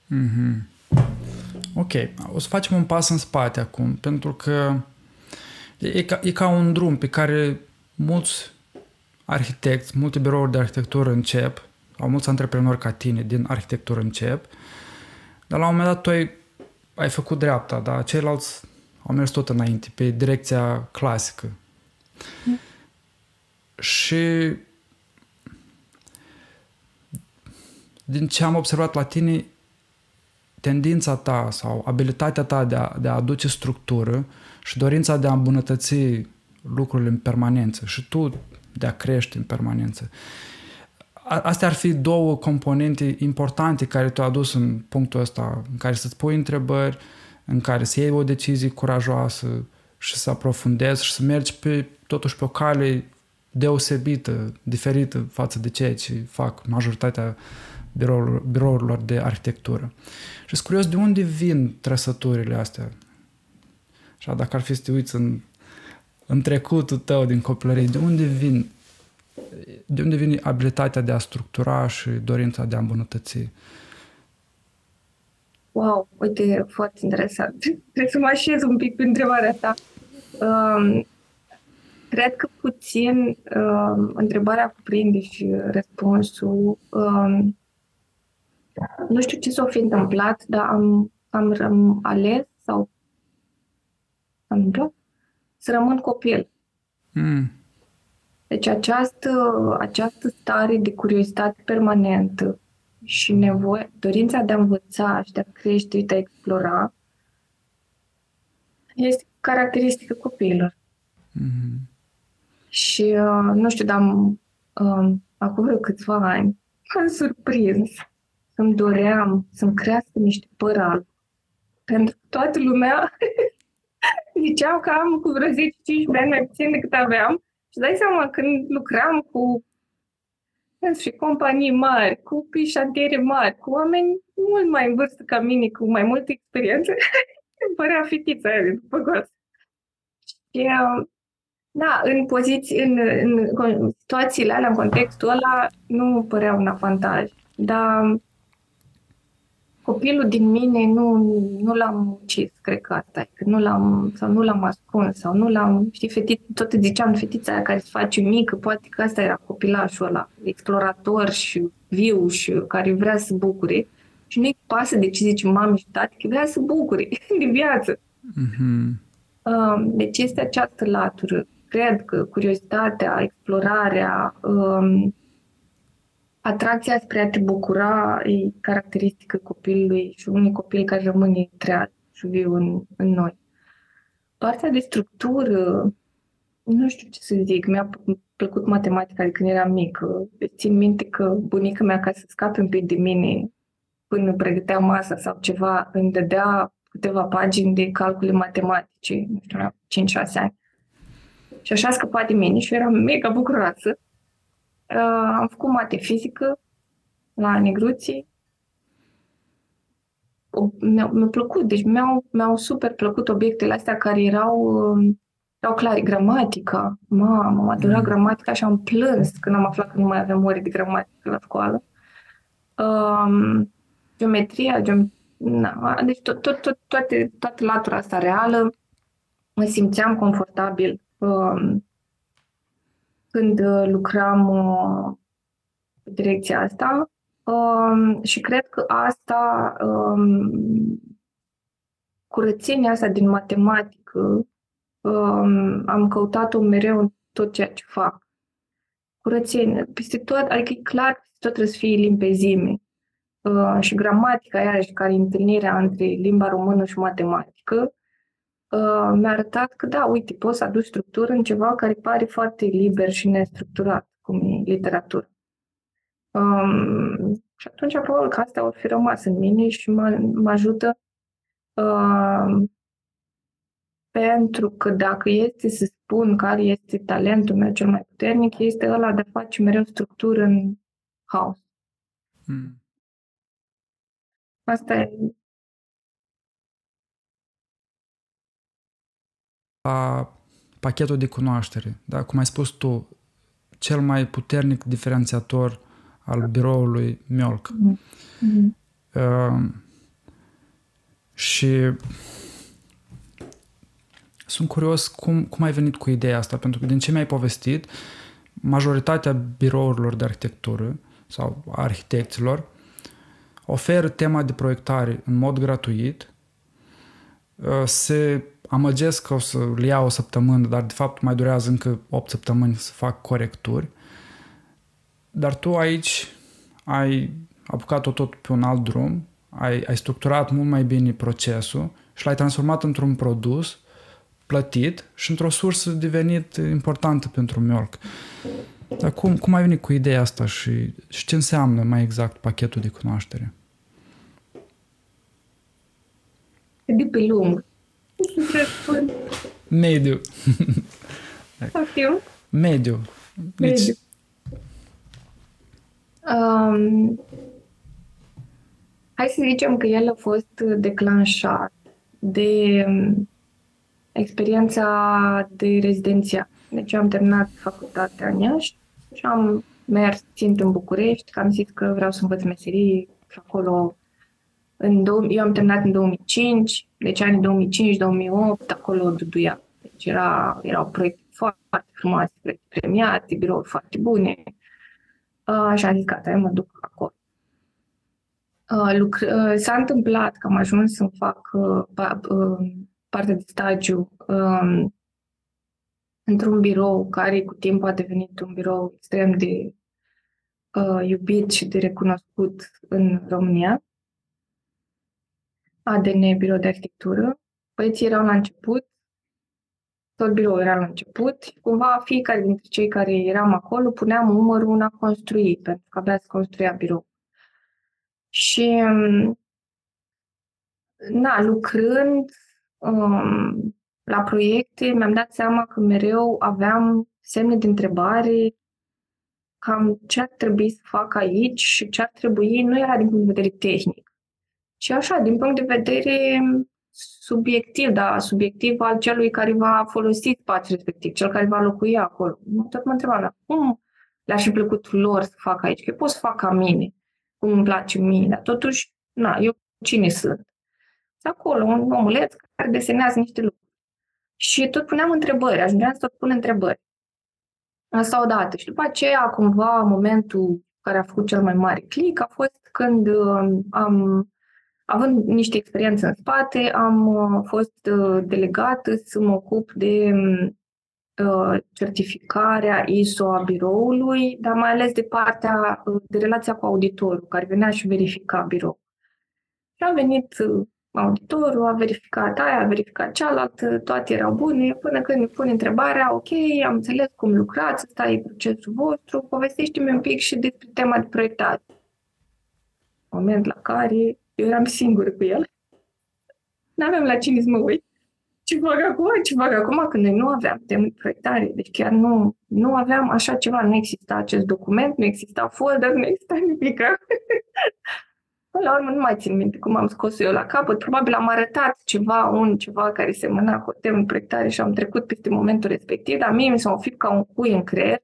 Mm-hmm. Ok, o să facem un pas în spate acum, pentru că e ca, e ca un drum pe care mulți arhitecți, multe birouri de arhitectură încep, au mulți antreprenori ca tine din arhitectură încep, dar la un moment dat tu ai, ai făcut dreapta, da? Ceilalți au mers tot înainte, pe direcția clasică. Mm. Și din ce am observat la tine, tendința ta sau abilitatea ta de a, de a aduce structură și dorința de a îmbunătăți lucrurile în permanență și tu de a crește în permanență. Astea ar fi două componente importante care tu ai adus în punctul ăsta, în care să-ți pui întrebări, în care să iei o decizie curajoasă și să aprofundezi și să mergi pe, totuși pe o cale deosebită, diferită față de ceea ce fac majoritatea birourilor, birourilor de arhitectură. Și sunt curios de unde vin trăsăturile astea. Și dacă ar fi să te uiți în, în trecutul tău din copilărie, de unde vin de unde vine abilitatea de a structura și dorința de a îmbunătăți Wow, uite, foarte interesant. Trebuie să mă așez un pic pe întrebarea ta. Um, cred că puțin um, întrebarea cuprinde și răspunsul. Um, nu știu ce s-a fi întâmplat, dar am, am, am ales sau am întâmplat să rămân copil. Mm. Deci această, această stare de curiozitate permanentă, și nevoie, dorința de a învăța și de a crește, de a explora, este caracteristică copiilor. Mm-hmm. Și, uh, nu știu, dar am, uh, acum vreo câțiva ani, am surprins să-mi doream să-mi crească niște păr alb. Pentru că toată lumea ziceau că am cu vreo 10-15 ani mai puțin decât aveam. Și dai seama, când lucram cu și companii mari, cu șantiere mari, cu oameni mult mai în vârstă ca mine, cu mai multă experiență, îmi părea fetița aia de după gos. Și, da, în poziții, în, în situațiile alea, în contextul ăla, nu părea un avantaj. Dar copilul din mine nu, nu l-am ucis, cred că asta e, că nu l-am, sau nu l-am ascuns, sau nu l-am, știi, fetit, tot ziceam fetița aia care se face mică, poate că asta era copilașul ăla, explorator și viu și care vrea să bucure. Și nu-i pasă de ce zice mami și tati, că vrea să bucure de viață. Mm-hmm. Deci este această latură. Cred că curiozitatea, explorarea, um, atracția spre a te bucura e caracteristică copilului și unui copil care rămâne treaz și viu în, în noi. Partea de structură, nu știu ce să zic, mi-a plăcut matematica de când eram mică. Țin minte că bunica mea, ca să scape un pic de mine, până pregătea masa sau ceva, îmi dădea câteva pagini de calcule matematice, nu știu, 5-6 ani. Și așa a scăpat de mine și eram mega bucuroasă. Uh, am făcut mate fizică la Negruții. Mi-au, mi-au plăcut, deci mi-au, mi-au super plăcut obiectele astea care erau, uh, erau clare. Gramatica, mamă, am adorat mm. gramatica și am plâns când am aflat că nu mai avem ore de gramatică la școală. Um, geometria, geom... Na, deci tot, tot, tot, toate, toată latura asta reală, mă simțeam confortabil um, când uh, lucram uh, pe direcția asta um, și cred că asta, um, curățenia asta din matematică, um, am căutat-o mereu în tot ceea ce fac. Curățenie, peste tot, adică e clar că tot trebuie să fie limpezime. Uh, și gramatica, iarăși, care e întâlnirea între limba română și matematică, uh, mi-a arătat că da, uite, poți să aduci structură în ceva care pare foarte liber și nestructurat, cum e literatură. Um, și atunci, probabil că astea au fi rămas în mine și mă, mă ajută uh, pentru că dacă este să spun care este talentul meu cel mai puternic, este ăla de a face mereu structură în haos. Hmm. Asta e la pachetul de cunoaștere. Da? Cum ai spus tu, cel mai puternic diferențiator al biroului Milk. Mm-hmm. Uh, și sunt curios cum, cum ai venit cu ideea asta, pentru că din ce mi-ai povestit, majoritatea birourilor de arhitectură sau arhitecților oferă tema de proiectare în mod gratuit, uh, se amăgesc că o să le iau o săptămână, dar de fapt mai durează încă 8 săptămâni să fac corecturi. Dar tu aici ai apucat-o tot pe un alt drum, ai, ai structurat mult mai bine procesul și l-ai transformat într-un produs plătit și într-o sursă de venit importantă pentru Milk. Dar cum, cum ai venit cu ideea asta și, și ce înseamnă mai exact pachetul de cunoaștere? De pe lung. Mediu. Activ. Mediu. Deci... Mediu. Um, hai să zicem că el a fost declanșat de um, experiența de rezidenția. Deci am terminat facultatea în Iași și am mers țint în București, că am zis că vreau să învăț meserii și acolo în dou- eu am terminat în 2005, deci anii 2005-2008, acolo duduia. Deci era, erau proiecte foarte frumoase, proiecte premiate, birouri foarte bune. Uh, și am zis, gata, eu mă duc acolo. Uh, lucr- uh, s-a întâmplat că am ajuns să fac uh, pa- uh, parte de stagiu uh, într-un birou care cu timpul a devenit un birou extrem de uh, iubit și de recunoscut în România. ADN, birou de arhitectură. Băieții erau la început, tot birou era la început. Cumva fiecare dintre cei care eram acolo puneam umărul în a construi, pentru că avea să construia birou. Și na, lucrând um, la proiecte, mi-am dat seama că mereu aveam semne de întrebare cam ce ar trebui să fac aici și ce ar trebui nu era din punct de vedere tehnic, ci așa, din punct de vedere subiectiv, da, subiectiv al celui care va folosi spațiul respectiv, cel care va locui acolo. Tot mă întrebam, dar cum le-ar fi plăcut lor să facă aici? Că eu pot să fac ca mine, cum îmi place mie, dar totuși, na, eu cine sunt? Acolo, un omuleț care desenează niște lucruri. Și tot puneam întrebări, ajungeam să tot pun întrebări. Asta odată. Și după aceea, cumva, momentul care a făcut cel mai mare click a fost când uh, am, având niște experiențe în spate, am uh, fost uh, delegată să mă ocup de certificarea ISO a biroului, dar mai ales de partea de relația cu auditorul, care venea și verifica birou. Și a venit auditorul a verificat aia, a verificat cealaltă, toate erau bune, până când îmi pune întrebarea, ok, am înțeles cum lucrați, ăsta e procesul vostru, povestește-mi un pic și despre tema de proiectare. Moment la care eu eram singură cu el. N-aveam la cine să mă uit. Ce fac acum? Ce fac acum? Când noi nu aveam temă de proiectare. Deci chiar nu, nu aveam așa ceva. Nu exista acest document, nu exista folder, nu exista nimic. Până la urmă nu mai țin minte cum am scos eu la capăt. Probabil am arătat ceva, un ceva care semăna cu o temă proiectare și am trecut peste momentul respectiv, dar mie mi s-a ofit ca un cui în creier.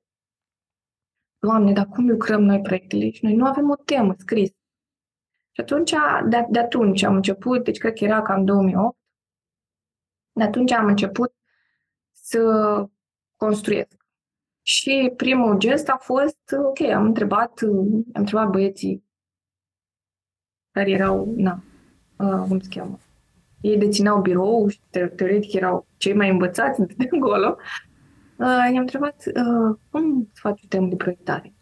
Doamne, dar cum lucrăm noi proiectele? Și noi nu avem o temă scris. Și atunci, de, de atunci am început, deci cred că era cam 2008, de atunci am început să construiesc. Și primul gest a fost, ok, am întrebat, am întrebat băieții care erau, na, uh, cum se cheamă, ei dețineau birou și teoretic erau cei mai învățați de acolo. Uh, i-am întrebat, uh, cum să faci o temă de proiectare?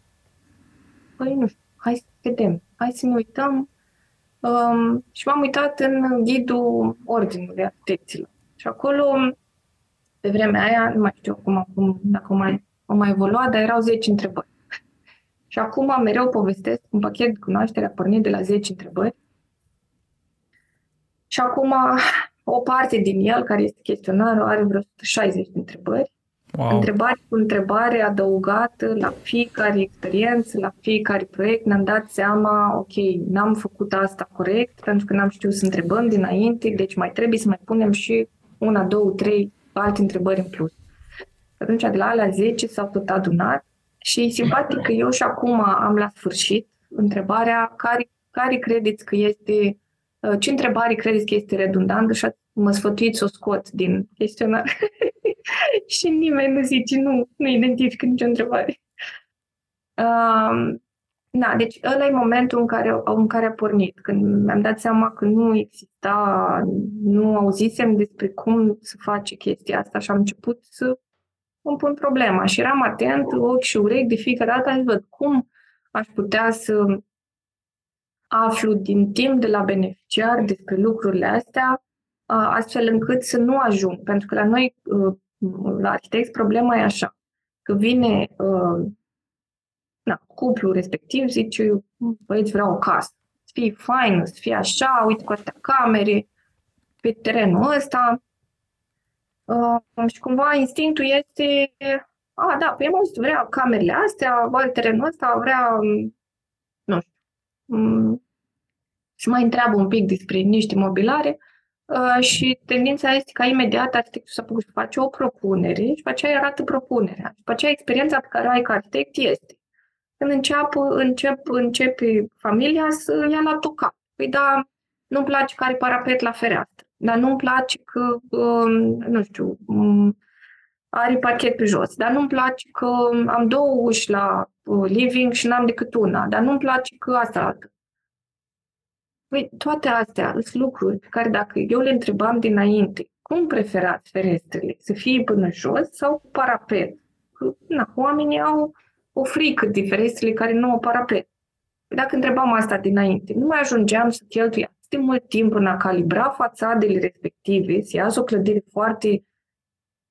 Păi nu știu, hai să vedem, hai să ne uităm. Um, și m-am uitat în ghidul Ordinului Arhitecților. Și acolo, pe vremea aia, nu mai știu acum, acum dacă mai, au mai evoluat, dar erau 10 întrebări. Și acum mereu povestesc un pachet de cunoaștere a pornit de la 10 întrebări. Și acum o parte din el, care este chestionarul, are vreo 160 de întrebări. Wow. Întrebare cu întrebare adăugată la fiecare experiență, la fiecare proiect. Ne-am dat seama, ok, n-am făcut asta corect pentru că n-am știut să întrebăm dinainte, deci mai trebuie să mai punem și una, două, trei alte întrebări în plus. Atunci, de la alea 10 s-au tot adunat și e simpatic că eu și acum am la sfârșit întrebarea care, care credeți că este, uh, ce întrebare credeți că este redundantă și mă sfătuiți să o scot din chestionar. și nimeni nu zice, nu, nu identifică nicio întrebare. Um, na, deci ăla e momentul în care, în care a pornit, când mi-am dat seama că nu exista, nu auzisem despre cum să face chestia asta și am început să îmi pun problema și eram atent, ochi și urechi de fiecare dată, să văd cum aș putea să aflu din timp de la beneficiar despre lucrurile astea, astfel încât să nu ajung. Pentru că la noi, la arhitecți, problema e așa, că vine na, cuplul respectiv, zice, băieți, vreau o casă, să fie faină, să fie așa, uite cu astea camere, pe terenul ăsta, Uh, și cumva instinctul este, a, da, păi am auzit, vrea camerele astea, vrea terenul ăsta, vrea, um, nu știu, um, și mai întreabă un pic despre niște mobilare uh, și tendința este ca imediat arhitectul să apucă să face o propunere și după aceea arată propunerea. Și după aceea experiența pe care o ai ca arhitect este când încep, încep, începe familia să ia la tocat. Păi da, nu-mi place care parapet la fereastră dar nu-mi place că, um, nu știu, um, are parchet pe jos, dar nu-mi place că am două uși la uh, living și n-am decât una, dar nu-mi place că asta arată. Păi, toate astea sunt lucruri pe care dacă eu le întrebam dinainte, cum preferați ferestrele? Să fie până jos sau cu parapet? Că, na, oamenii au o frică de ferestrele care nu au parapet. Dacă întrebam asta dinainte, nu mai ajungeam să cheltui de mult timp în a calibra fațadele respective, să iasă o clădire foarte,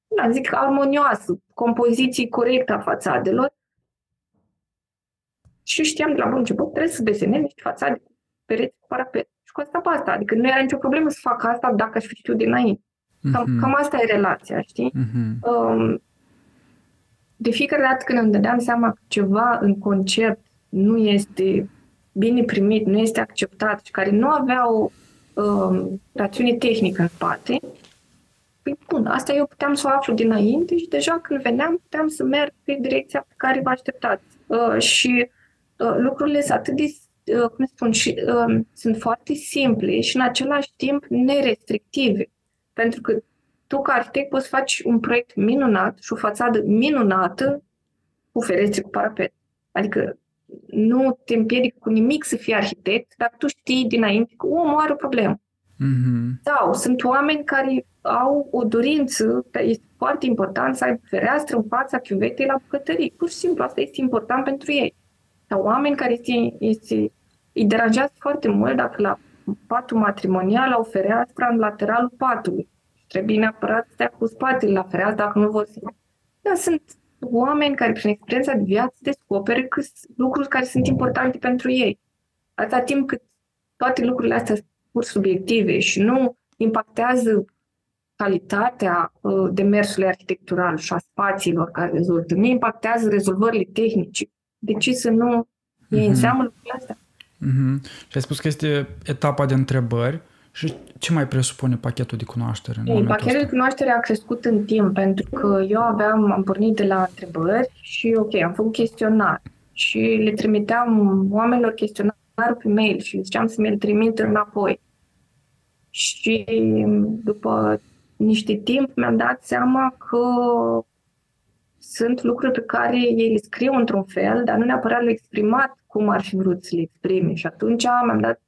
da, zic, armonioasă, compoziții corecte a fațadelor. Și știam de la bun început, trebuie să desenez niște fațade cu pereți cu parapet. Și cu asta asta. Adică nu era nicio problemă să fac asta dacă aș fi știut dinainte. Cam, mm-hmm. cam asta e relația, știi? Mm-hmm. Um, de fiecare dată când îmi dădeam seama că ceva în concept nu este bine primit, nu este acceptat și care nu avea o um, rațiune tehnică în spate, păi bun, asta eu puteam să o aflu dinainte și deja când veneam puteam să merg pe direcția pe care vă așteptați. Uh, și uh, lucrurile sunt atât de, uh, cum spun, și, uh, sunt foarte simple și în același timp nerestrictive. Pentru că tu ca arhitect poți faci un proiect minunat și o fațadă minunată cu ferestre cu parapet. Adică nu te împiedică cu nimic să fii arhitect, dar tu știi dinainte că omul are o problemă. Mm-hmm. Sau sunt oameni care au o dorință, este foarte important să ai fereastră în fața chiuvetei la bucătării. Pur și simplu, asta este important pentru ei. Sau oameni care este, este, îi deranjează foarte mult dacă la patul matrimonial au fereastră în lateralul patului. Trebuie neapărat să stea cu spatele la fereastră dacă nu vor să... Da, sunt oameni care prin experiența de viață descoperă că lucruri care sunt importante pentru ei. Atâta timp cât toate lucrurile astea sunt pur subiective și nu impactează calitatea uh, demersului arhitectural și a spațiilor care rezultă, nu impactează rezolvările tehnice. De ce să nu iei mm-hmm. în seamă lucrurile astea? Mm-hmm. Și ai spus că este etapa de întrebări și ce mai presupune pachetul de cunoaștere? În Ei, pachetul ăsta? de cunoaștere a crescut în timp, pentru că eu aveam, am pornit de la întrebări și, ok, am făcut chestionar și le trimiteam oamenilor chestionarul pe mail și le ziceam să mi-l trimit înapoi. Și după niște timp mi-am dat seama că sunt lucruri pe care ei le scriu într-un fel, dar nu neapărat le exprimat cum ar fi vrut să le exprime. Și atunci mi-am dat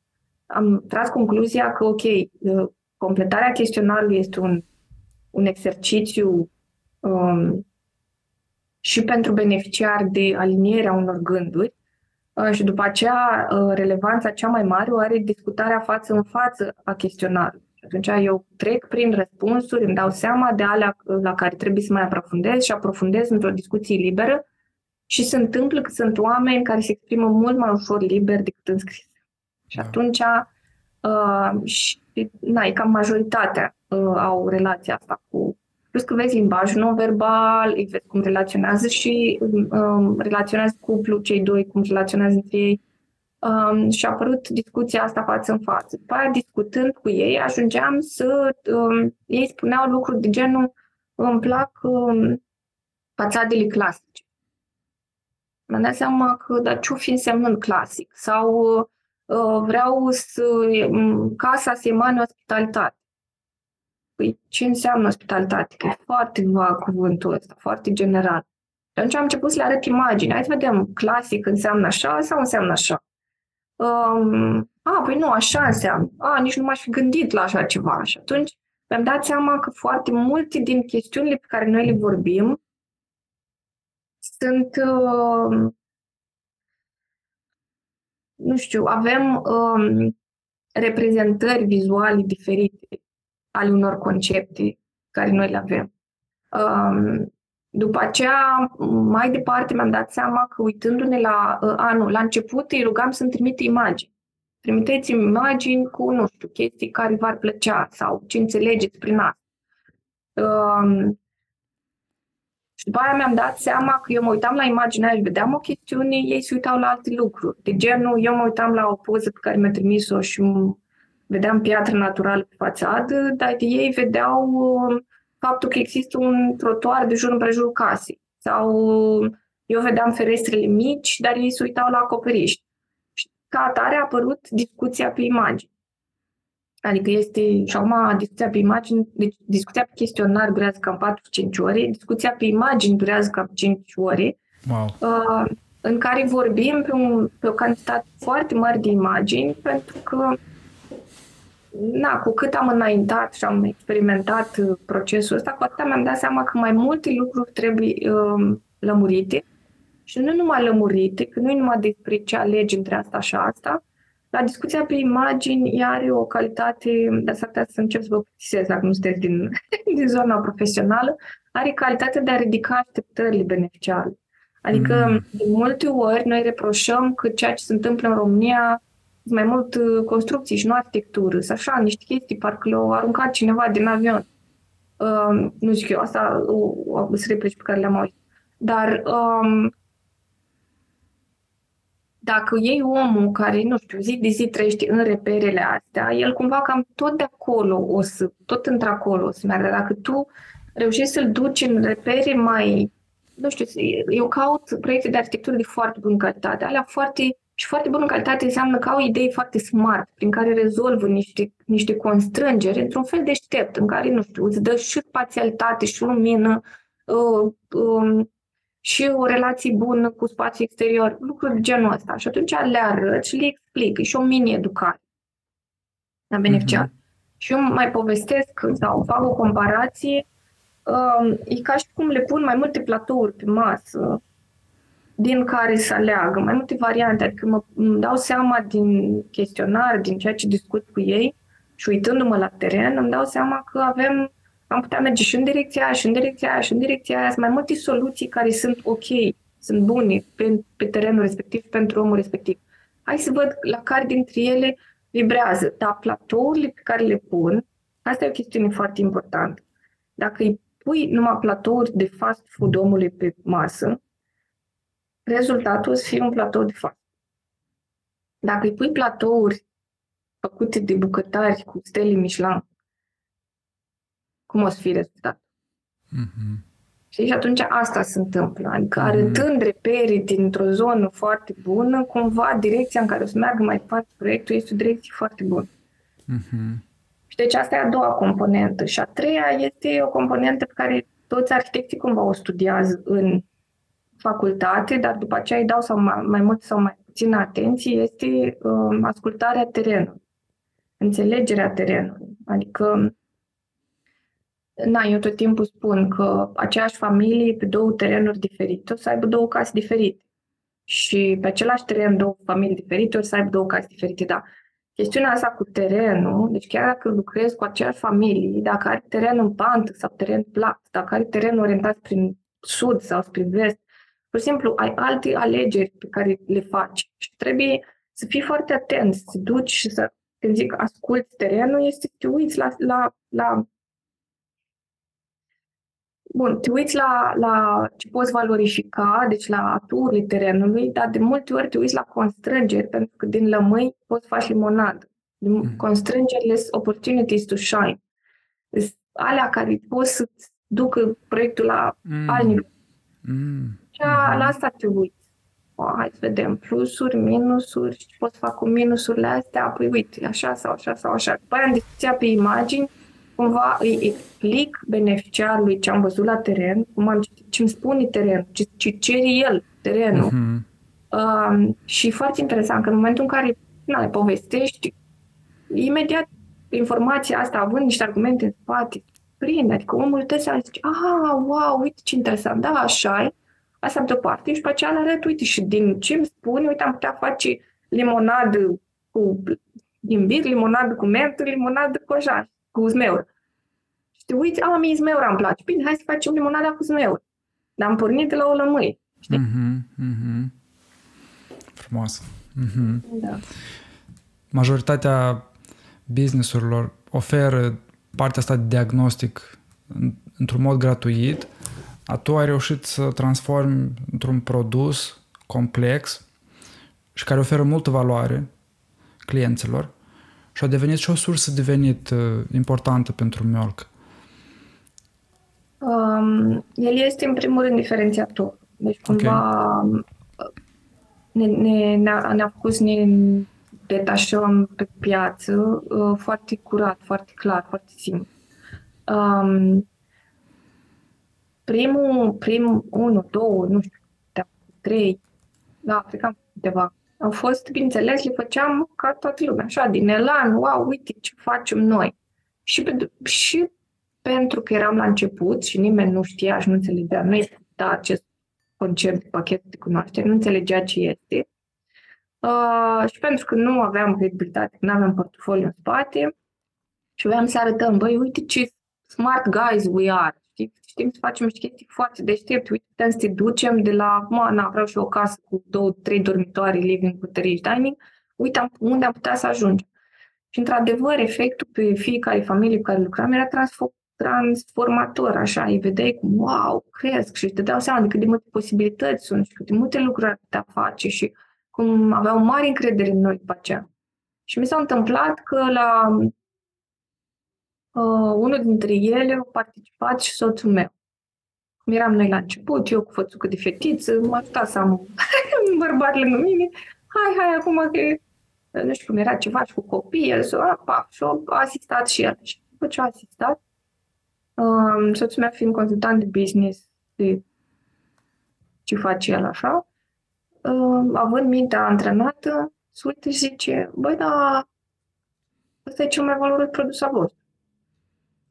am tras concluzia că, ok, uh, completarea chestionarului este un, un exercițiu um, și pentru beneficiar de alinierea unor gânduri uh, și după aceea uh, relevanța cea mai mare o are discutarea față în față a chestionarului. Atunci eu trec prin răspunsuri, îmi dau seama de alea la care trebuie să mai aprofundez și aprofundez într-o discuție liberă și se întâmplă că sunt oameni care se exprimă mult mai ușor liber decât în scris. Și da. atunci, uh, și, na, e cam majoritatea uh, au relația asta cu... Plus că vezi limbajul non-verbal, îi vezi cum relaționează și um, relaționează cuplu, cei doi, cum relaționează între ei. Um, și a apărut discuția asta față în față. După aia, discutând cu ei, ajungeam să... Um, ei spuneau lucruri de genul îmi plac um, fațadele clasice. Mi-am dat seama că, dar ce-o fi însemnând clasic? Sau Uh, vreau să casa să emane ospitalitate. Păi ce înseamnă ospitalitate? Că e foarte vag cuvântul ăsta, foarte general. Și atunci am început să le arăt imagini. Hai să vedem, clasic înseamnă așa sau înseamnă așa? Um, a, păi nu, așa înseamnă. A, nici nu m-aș fi gândit la așa ceva. Și atunci mi-am dat seama că foarte multe din chestiunile pe care noi le vorbim sunt uh, nu știu, avem um, reprezentări vizuale diferite ale unor concepte care noi le avem. Um, după aceea, mai departe mi-am dat seama că uitându-ne la uh, anul, la început îi rugam să-mi trimite imagini. Trimiteți-mi imagini cu, nu știu, chestii care v-ar plăcea sau ce înțelegeți prin asta. Um, și după aia mi-am dat seama că eu mă uitam la imaginea și vedeam o chestiune, ei se uitau la alte lucruri. De genul, eu mă uitam la o poză pe care mi-a trimis-o și vedeam piatră naturală pe fațadă, dar ei vedeau um, faptul că există un trotuar de jur împrejurul casei. Sau um, eu vedeam ferestrele mici, dar ei se uitau la acoperiș. Și ca atare a apărut discuția pe imagini. Adică este, și acum discuția pe imagini, deci discuția pe chestionar durează cam 4-5 ore, discuția pe imagini durează cam 5 ore, wow. uh, în care vorbim pe, un, pe o cantitate foarte mare de imagini, pentru că na, cu cât am înaintat și am experimentat uh, procesul ăsta, cu atât mi-am dat seama că mai multe lucruri trebuie uh, lămurite și nu numai lămurite, că nu e numai despre ce alegi între asta și asta, la discuția pe imagini, ea are o calitate, de asta să încep să vă plictisez dacă nu sunteți din, din zona profesională, are calitatea de a ridica așteptările beneficiare. Adică, mm. de multe ori, noi reproșăm că ceea ce se întâmplă în România mai mult uh, construcții și nu arhitectură. Sunt așa, niște chestii, parcă le-au aruncat cineva din avion. Uh, nu zic eu, asta sunt replici pe care le-am auzit. Dar um, dacă iei omul care, nu știu, zi de zi trăiește în reperele astea, el cumva cam tot de acolo o să, tot într-acolo o să meargă. Dacă tu reușești să-l duci în repere mai, nu știu, eu caut proiecte de arhitectură de foarte bună calitate, alea foarte, și foarte bună calitate înseamnă că au idei foarte smart, prin care rezolvă niște, niște constrângeri într-un fel deștept, în care, nu știu, îți dă și spațialitate și lumină, uh, uh, și o relație bună cu spațiul exterior, lucruri de genul ăsta. Și atunci le arăt și le explic. E și o mini-educare la beneficiar. Mm-hmm. Și eu mai povestesc sau fac o comparație. Uh, e ca și cum le pun mai multe platouri pe masă din care să aleagă, mai multe variante. Adică mă îmi dau seama din chestionar, din ceea ce discut cu ei și uitându-mă la teren, îmi dau seama că avem am putea merge și în direcția aia, și în direcția aia, și în direcția aia. Sunt mai multe soluții care sunt ok, sunt bune pe, pe terenul respectiv, pentru omul respectiv. Hai să văd la care dintre ele vibrează. Dar platourile pe care le pun, asta e o chestiune foarte importantă. Dacă îi pui numai platouri de fast food omului pe masă, rezultatul o să fie un platou de fast. Dacă îi pui platouri făcute de bucătari cu stele Michelin, cum o să fie rezultat. Mm-hmm. Și atunci asta se întâmplă. Adică mm-hmm. arătând reperii dintr-o zonă foarte bună, cumva direcția în care o să meargă mai departe proiectul este o direcție foarte bună. Mm-hmm. Și deci asta e a doua componentă. Și a treia este o componentă pe care toți arhitecții cumva o studiază în facultate, dar după aceea îi dau sau mai, mai mult sau mai puțin atenție, este uh, ascultarea terenului, înțelegerea terenului. Adică Na, eu tot timpul spun că aceeași familie pe două terenuri diferite o să aibă două case diferite. Și pe același teren două familii diferite o să aibă două case diferite, da. Chestiunea asta cu terenul, deci chiar dacă lucrezi cu aceeași familie, dacă are teren în pantă sau teren plat, dacă are teren orientat prin sud sau spre vest, pur și simplu ai alte alegeri pe care le faci și trebuie să fii foarte atent, să te duci și să, când zic asculti terenul, este să te uiți la, la, la Bun, te uiți la, la ce poți valorifica, deci la aturile terenului, dar de multe ori te uiți la constrângeri, pentru că din lămâi poți face limonadă. Mm. Constrângerile sunt opportunities to shine. Sunt alea care pot să ducă proiectul la mm. alt nivel. Mm. Și la asta te uiți. O, hai să vedem plusuri, minusuri, ce pot să fac cu minusurile astea, apoi uite, așa sau așa sau așa. După aia, în discuția pe imagini, cumva îi explic beneficiarului ce am văzut la teren, cum am citit, ce îmi spune terenul, ce, ce cere el terenul. Uh-huh. Uh, și foarte interesant că în momentul în care na, le povestești, imediat informația asta, având niște argumente în spate, prinde, adică omul tău să zice, ah, wow, uite ce interesant, da, așa e, asta pe parte, și pe aceea le arăt, uite, și din ce îmi spune, uite, am putea face limonadă cu imbir, limonadă cu mentă, limonadă cu așa cu zmeur. Și te uiți, a, mie zmeura îmi place. Bine, hai să facem limonada cu zmeur. Dar am pornit de la o lămâie. Știi? Mm-hmm, mm-hmm. Frumos. Mm-hmm. Da. Majoritatea businessurilor oferă partea asta de diagnostic într-un mod gratuit, a tu ai reușit să transformi într-un produs complex și care oferă multă valoare clienților și a devenit și o sursă de venit uh, importantă pentru Miolc. Um, el este în primul rând diferențiator. Deci cumva okay. ne, ne, ne-a, ne-a făcut să ne detașăm pe piață uh, foarte curat, foarte clar, foarte simplu. Um, primul, primul, unu, două, nu știu, trei, da, cred că am câteva au fost, bineînțeles, le făceam ca toată lumea, așa, din elan, wow, uite ce facem noi. Și, pe, și pentru că eram la început și nimeni nu știa și nu înțelegea, nu exista acest concept de pachet de cunoaștere, nu înțelegea ce este. Uh, și pentru că nu aveam credibilitate, nu aveam portofoliu în spate și voiam să arătăm, băi, uite ce smart guys we are știi? Știm să facem niște chestii foarte deștepte. Uite, putem să te ducem de la, mă, na, vreau și o casă cu două, trei dormitoare, living cu trei dining. Uite uite am putea să ajungem. Și, într-adevăr, efectul pe fiecare familie cu care lucram era transfo- transformator, așa, îi vedeai cum, wow, cresc și te dau seama de cât de multe posibilități sunt și cât de multe lucruri ar putea face și cum aveau mare încredere în noi după aceea. Și mi s-a întâmplat că la uh, unul dintre ele a participat și soțul meu. Cum eram noi la început, eu cu fățucă de fetiță, m-a ajutat să am un bărbat lângă mine. Hai, hai, acum că nu știu cum era ceva și cu copii, el s-a, pa, și a asistat și el. Și după ce a asistat, um, soțul meu fiind consultant de business, de ce face el așa, um, având mintea antrenată, se uită și zice, băi, dar ăsta e cel mai valoros produs al vostru.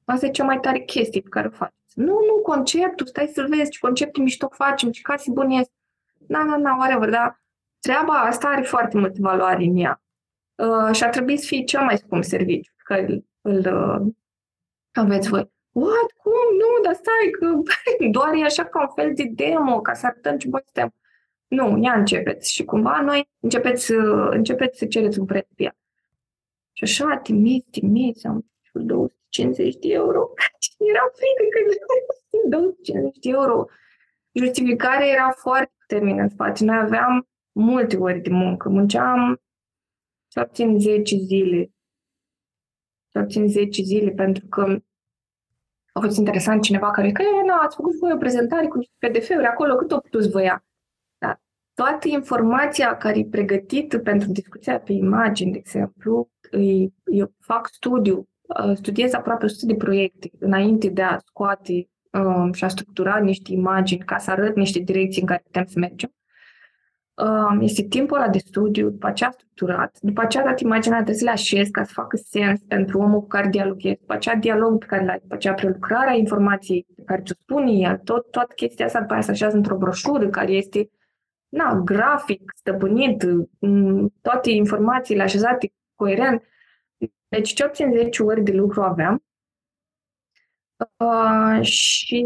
Asta e cea mai tare chestie pe care o faceți. Nu, nu, conceptul, stai să vezi ce concepte mișto facem, ce case bune este. Na, na, na, whatever, dar treaba asta are foarte multă valoare în ea. Uh, și ar trebui să fie cel mai scump serviciu pe care îl, îl uh, aveți voi. What? Cum? Nu, dar stai, că doar e așa ca un fel de demo, ca să arătăm ce bun suntem. Nu, ia începeți. Și cumva noi începeți, începeți să cereți un preț pe ea. Și așa, timiți, timiți, am 250 de euro. era frică că 250 de euro. Justificarea era foarte puternică în spate. Noi aveam multe ori de muncă. Munceam să obțin 10 zile. Să obțin 10 zile pentru că a fost interesant cineva care că nu, ați făcut voi o prezentare cu niște PDF-uri acolo, cât o puteți voia. Dar toată informația care e pregătită pentru discuția pe imagini, de exemplu, îi, eu fac studiu, uh, studiez aproape 100 de proiecte înainte de a scoate um, și a structura niște imagini ca să arăt niște direcții în care putem să mergem este timpul ăla de studiu, după aceea structurat, după aceea dat imaginea trebuie să le așez ca să facă sens pentru omul cu care dialoghezi, după aceea dialogul pe care l-ai, după aceea prelucrarea informației pe care ți-o spune el, tot, toată chestia asta după aceea se așează într-o broșură care este na, grafic, stăpânit, toate informațiile așezate coerent. Deci ce obțin 10 ori de lucru aveam Uh, și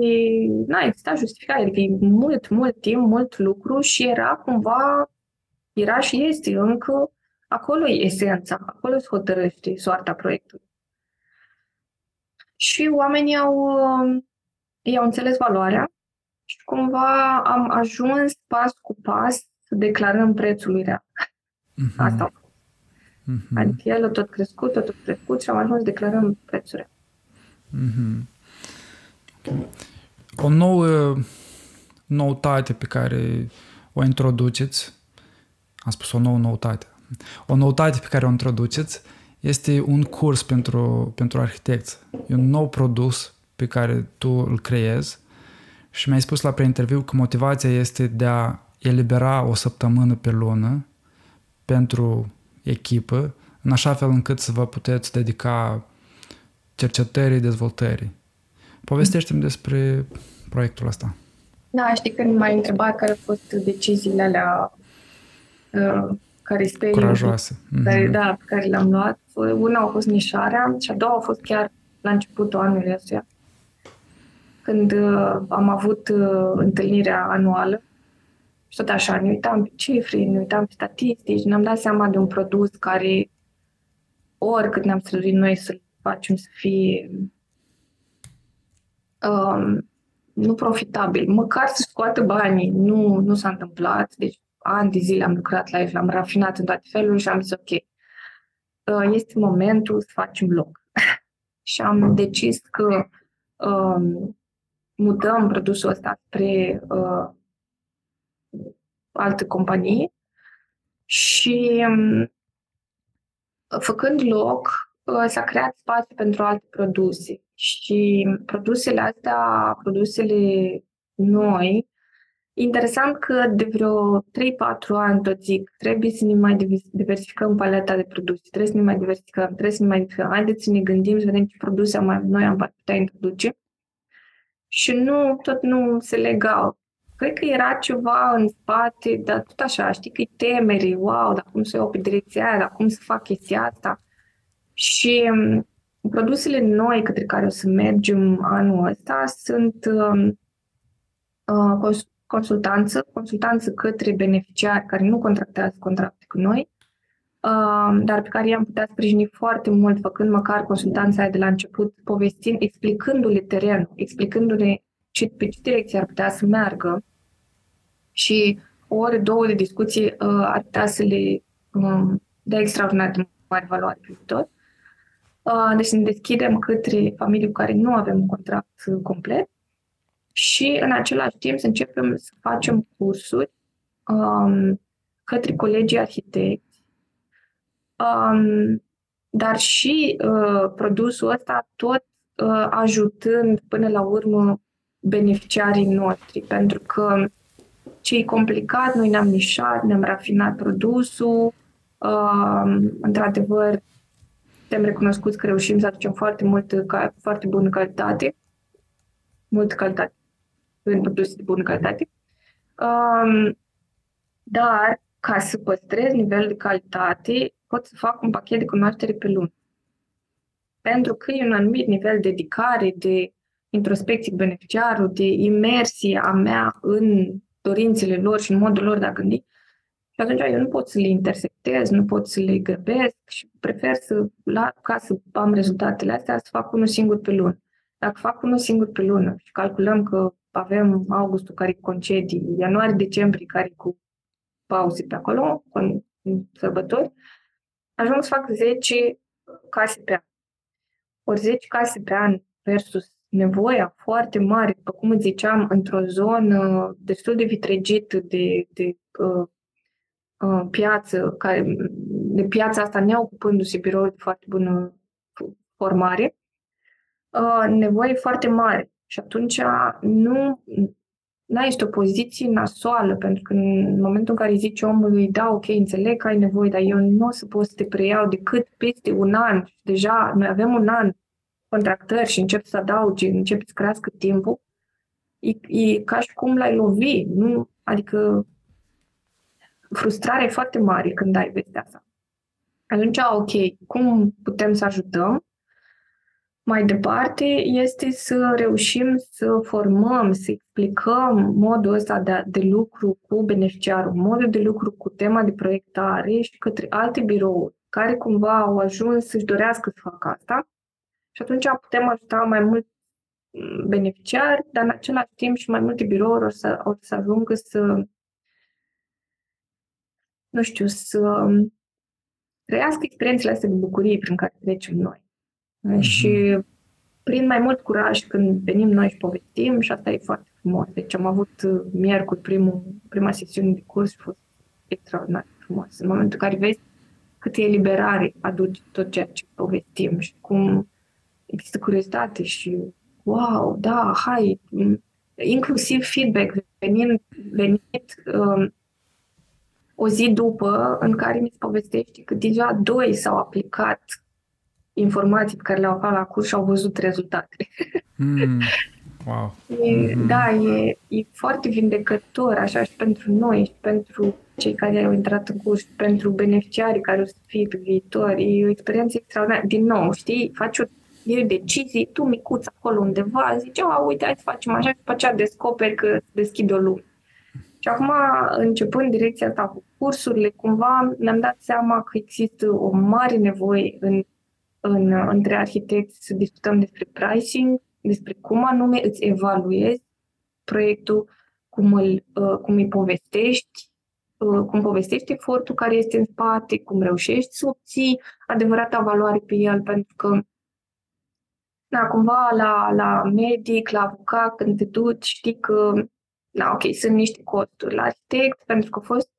n-a existat justificare, adică e mult, mult timp, mult lucru și era cumva, era și este încă, acolo e esența, acolo se hotărăște soarta proiectului. Și oamenii au, uh, i-au înțeles valoarea și cumva am ajuns pas cu pas să declarăm prețul lui real. Mm-hmm. Asta Mm-hmm. Adică el a tot crescut, a tot crescut și am ajuns să declarăm prețul real. Mm-hmm. O nouă noutate pe care o introduceți, am spus o nouă noutate, o noutate pe care o introduceți este un curs pentru, pentru arhitecți. E un nou produs pe care tu îl creezi și mi-ai spus la preinterviu că motivația este de a elibera o săptămână pe lună pentru echipă, în așa fel încât să vă puteți dedica cercetării, dezvoltării. Povestește-mi despre proiectul ăsta. Da, știi, când m-ai întrebat care au fost deciziile alea uh, care stai... Curajoase. Care, mm-hmm. Da, pe care le-am luat. Una a fost nișarea și a doua a fost chiar la începutul anului ăstuia. Când uh, am avut uh, întâlnirea anuală și tot așa, ne uitam pe cifre, ne uitam pe statistici, ne-am dat seama de un produs care oricât ne-am străduit noi să-l facem să fie um, nu profitabil, măcar să scoată banii. Nu, nu s-a întâmplat, deci ani de zile am lucrat la el, l-am rafinat în toate felurile și am zis ok, uh, este momentul să facem loc. și am decis că um, mutăm produsul ăsta spre uh, altă companie și um, făcând loc uh, s-a creat spațiu pentru alte produse. Și produsele astea, produsele noi, interesant că de vreo 3-4 ani tot zic, trebuie să ne mai diversificăm paleta de produse, trebuie să ne mai diversificăm, trebuie să ne mai diversificăm. Haideți să ne gândim, să vedem ce produse mai noi am putea introduce. Și nu, tot nu se legau. Cred că era ceva în spate, dar tot așa, știi că e temere, wow, dar cum să iau pe direcția aia, dar cum să fac chestia asta. Și Produsele noi către care o să mergem anul ăsta sunt um, uh, consultanță, consultanță către beneficiari care nu contractează contracte cu noi, uh, dar pe care i-am putea sprijini foarte mult, făcând măcar consultanța aia de la început, povestind, explicându-le terenul, explicându-le ce, pe ce direcție ar putea să meargă și o oră, două de discuții uh, ar putea să le um, dea extraordinar de mare valoare pe viitor. Uh, deci ne deschidem către familii cu care nu avem un contract complet și în același timp să începem să facem cursuri um, către colegii arhitecți, um, dar și uh, produsul ăsta tot uh, ajutând până la urmă beneficiarii noștri, pentru că ce e complicat, noi ne-am nișat, ne-am rafinat produsul, uh, într-adevăr, suntem recunoscuți că reușim să aducem foarte mult, foarte bună calitate, multă calitate, în produse de bună calitate. Um, dar, ca să păstrez nivelul de calitate, pot să fac un pachet de cunoaștere pe lună. Pentru că e un anumit nivel de dedicare, de introspecție cu beneficiarul, de imersie a mea în dorințele lor și în modul lor de a gândi. Și atunci eu nu pot să le intersectez, nu pot să le grăbesc și prefer să, la, ca să am rezultatele astea, să fac unul singur pe lună. Dacă fac unul singur pe lună și calculăm că avem augustul care cu concedii, ianuarie-decembrie care cu pauze pe acolo, în sărbători, ajung să fac 10 case pe an. Ori 10 case pe an versus nevoia foarte mare, după cum îți ziceam, într-o zonă destul de vitregită de, de uh, uh, piață, care, de piața asta neocupându-se biroul de foarte bună formare, uh, nevoie foarte mare. Și atunci nu, nu ești o poziție nasoală, pentru că în momentul în care zici omului, da, ok, înțeleg că ai nevoie, dar eu nu o să pot să te preiau decât peste un an. Deja noi avem un an contractări și încep să adaugi, încep să crească timpul, e, e ca și cum l-ai lovi. Nu? Adică frustrarea e foarte mare când ai vestea asta. Atunci, ok, cum putem să ajutăm? Mai departe este să reușim să formăm, să explicăm modul ăsta de, de lucru cu beneficiarul, modul de lucru cu tema de proiectare și către alte birouri care cumva au ajuns să-și dorească să facă asta și atunci putem ajuta mai mult mm, beneficiari, dar în același timp și mai multe birouri o să, o să ajungă să, nu știu, să trăiască experiențele astea de bucurie prin care trecem noi. Mm-hmm. Și prin mai mult curaj când venim noi și povestim și asta e foarte frumos. Deci am avut uh, miercuri primul, prima sesiune de curs și a fost extraordinar de frumos. În momentul în care vezi câtă eliberare aduce tot ceea ce povestim și cum există curiozitate și wow, da, hai, inclusiv feedback venind, venit um, o zi după în care mi se povestește că deja doi s-au aplicat informații pe care le-au aflat la curs și au văzut rezultatele. Mm. Wow. E, mm-hmm. Da, e, e foarte vindecător, așa, și pentru noi, și pentru cei care au intrat în curs, și pentru beneficiarii care o să fie pe viitor. E o experiență extraordinară. Din nou, știi, faci o iei decizii, tu micuț acolo undeva, zici, a, uite, hai să facem așa și după aceea descoperi că deschide o lume. Și acum, începând direcția asta cu cursurile, cumva mi-am dat seama că există o mare nevoie în, în, între arhitecți să discutăm despre pricing, despre cum anume îți evaluezi proiectul, cum îl, uh, cum îi povestești, uh, cum povestești efortul care este în spate, cum reușești să obții adevărata valoare pe el, pentru că da, cumva la, la medic, la avocat, când te duci, știi că, da, ok, sunt niște costuri. La arhitect, pentru că a fost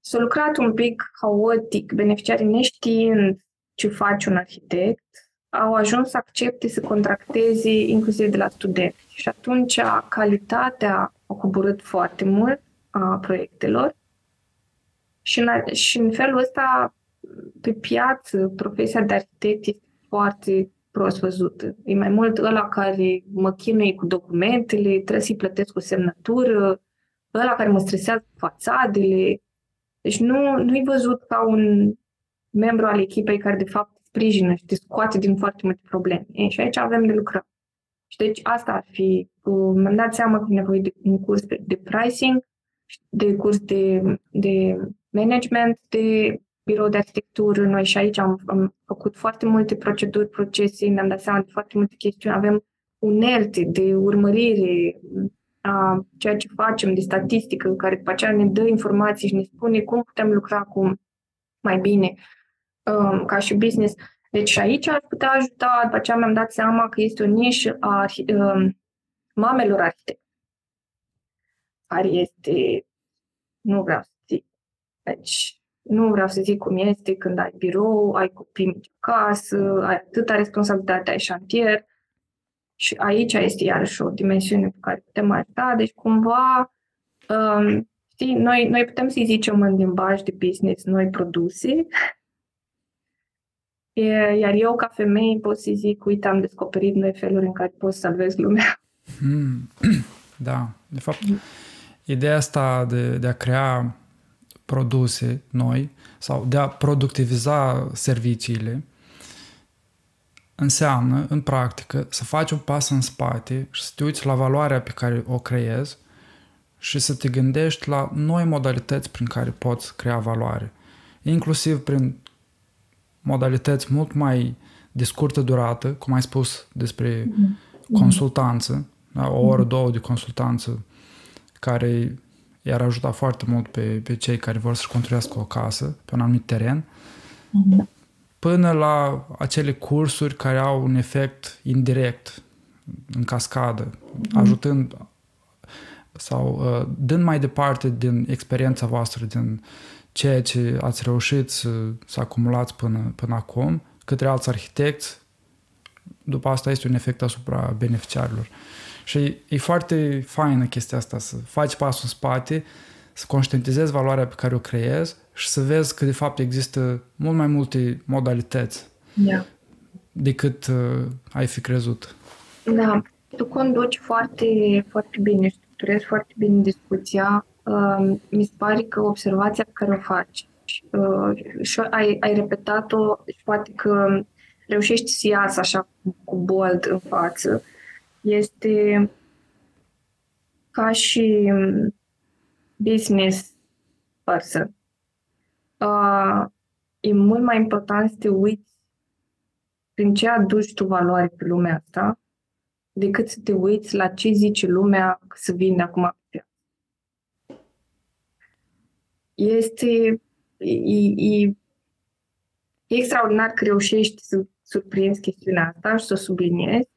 s-a lucrat un pic haotic, beneficiarii neștiind ce face un arhitect, au ajuns să accepte să contracteze inclusiv de la studenți. Și atunci calitatea a coborât foarte mult a proiectelor și în, și în felul ăsta pe piață profesia de arhitect este foarte prost văzută. E mai mult ăla care mă chinuie cu documentele, trebuie să-i plătesc o semnătură, ăla care mă stresează cu fațadele. Deci nu, nu-i văzut ca un membru al echipei care de fapt te sprijină și te scoate din foarte multe probleme. E, și aici avem de lucrat. Și deci asta ar fi, mi-am dat seama că e nevoie de un curs de, de pricing, de curs de, de management de birou de arhitectură. Noi și aici am, am făcut foarte multe proceduri, procese, ne-am dat seama de foarte multe chestiuni. Avem unelte de urmărire a ceea ce facem, de statistică, care după aceea ne dă informații și ne spune cum putem lucra cu mai bine um, ca și business. Deci și aici ar putea ajuta, după aceea mi-am dat seama că este o nișă a um, mamelor arhitecți, care este, nu vreau să zic, deci nu vreau să zic cum este când ai birou, ai copii mici acasă, ai atâta responsabilitate, ai șantier. Și aici este iarăși o dimensiune pe care putem ajuta. Deci, cumva, um, știi, noi, noi putem să-i zicem în limbaj de business noi produse, iar eu, ca femeie, pot să zic, uite, am descoperit noi feluri în care pot să salvez lumea. Mm. Da, de fapt, ideea asta de, de a crea produse noi sau de a productiviza serviciile înseamnă, în practică, să faci un pas în spate și să te uiți la valoarea pe care o creezi și să te gândești la noi modalități prin care poți crea valoare. Inclusiv prin modalități mult mai de scurtă durată, cum ai spus despre mm-hmm. consultanță, da? o oră, două de consultanță care i-ar ajuta foarte mult pe, pe cei care vor să-și construiască o casă pe un anumit teren, mm-hmm. până la acele cursuri care au un efect indirect, în cascadă, mm-hmm. ajutând sau uh, dând mai departe din experiența voastră, din ceea ce ați reușit să, să acumulați până, până acum, către alți arhitecți, după asta este un efect asupra beneficiarilor. Și e foarte faină chestia asta, să faci pasul în spate, să conștientizezi valoarea pe care o creezi și să vezi că de fapt există mult mai multe modalități yeah. decât uh, ai fi crezut. Da, tu conduci foarte, foarte bine, structurezi foarte bine discuția. Uh, mi se pare că observația pe care o faci uh, și ai, ai repetat-o și poate că reușești să iasă așa cu bold în față este ca și business person. Uh, e mult mai important să te uiți prin ce aduci tu valoare pe lumea asta, decât să te uiți la ce zice lumea că să vinde acum pe Este e, e, e extraordinar că reușești să surprinzi chestiunea asta și să o subliniezi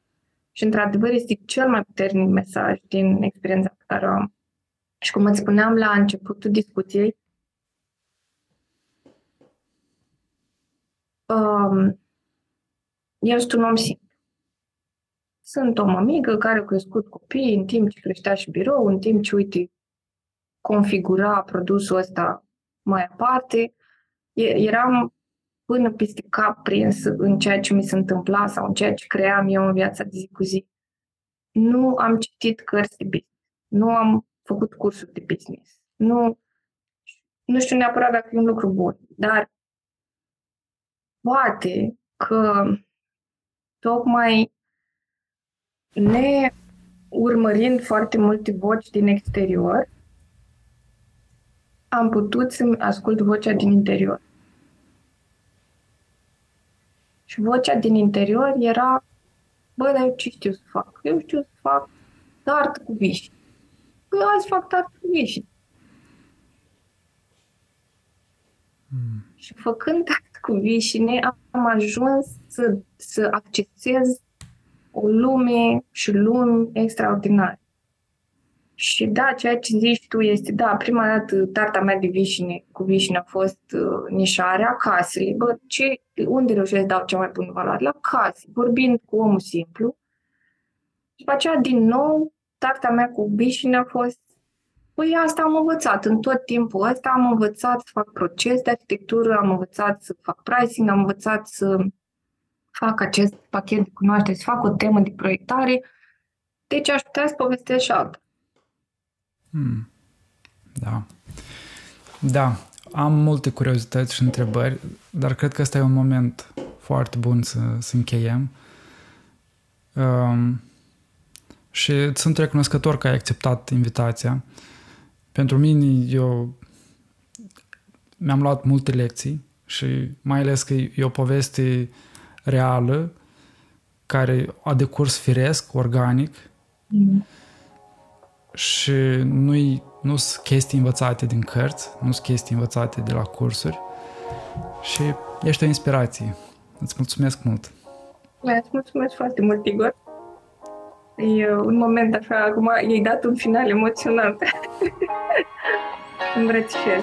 și, într-adevăr, este cel mai puternic mesaj din experiența pe care o am. Și cum îți spuneam la începutul discuției, um, eu sunt un om simplu. Sunt o mămigă care a crescut copii în timp ce creștea și birou, în timp ce, uite, configura produsul ăsta mai aparte. Eram până peste cap prins în ceea ce mi se întâmpla sau în ceea ce cream eu în viața de zi cu zi. Nu am citit cărți de business. Nu am făcut cursuri de business. Nu, nu știu neapărat dacă e un lucru bun, dar poate că tocmai ne urmărind foarte multe voci din exterior, am putut să ascult vocea din interior. Și vocea din interior era, bă, dar eu ce știu să fac? Eu știu să fac tart cu viși. Păi azi fac tart cu viși. Mm. Și făcând tart cu vișine, am ajuns să, să accesez o lume și lumi extraordinare. Și da, ceea ce zici tu este, da, prima dată tarta mea de vișine cu vișine a fost uh, nișarea casei. Bă, ce, unde reușesc să dau cea mai bună valoare? La case, vorbind cu omul simplu. Și după aceea, din nou, tarta mea cu vișine a fost Păi asta am învățat. În tot timpul ăsta am învățat să fac proces de arhitectură, am învățat să fac pricing, am învățat să fac acest pachet de cunoaștere, să fac o temă de proiectare. Deci aș putea să povestesc și altă. Hmm. Da. Da, am multe curiozități și întrebări, dar cred că ăsta e un moment foarte bun să, să încheiem. Um, și sunt recunoscător că ai acceptat invitația. Pentru mine, eu mi-am luat multe lecții și mai ales că e o poveste reală care a decurs firesc, organic mm. Și nu nu sunt chestii învățate din cărți, nu sunt chestii învățate de la cursuri și ești o inspirație. Îți mulțumesc mult! Îți mulțumesc foarte mult, Igor! E un moment așa, acum i-ai dat un final emoționant. Îmbrățișez.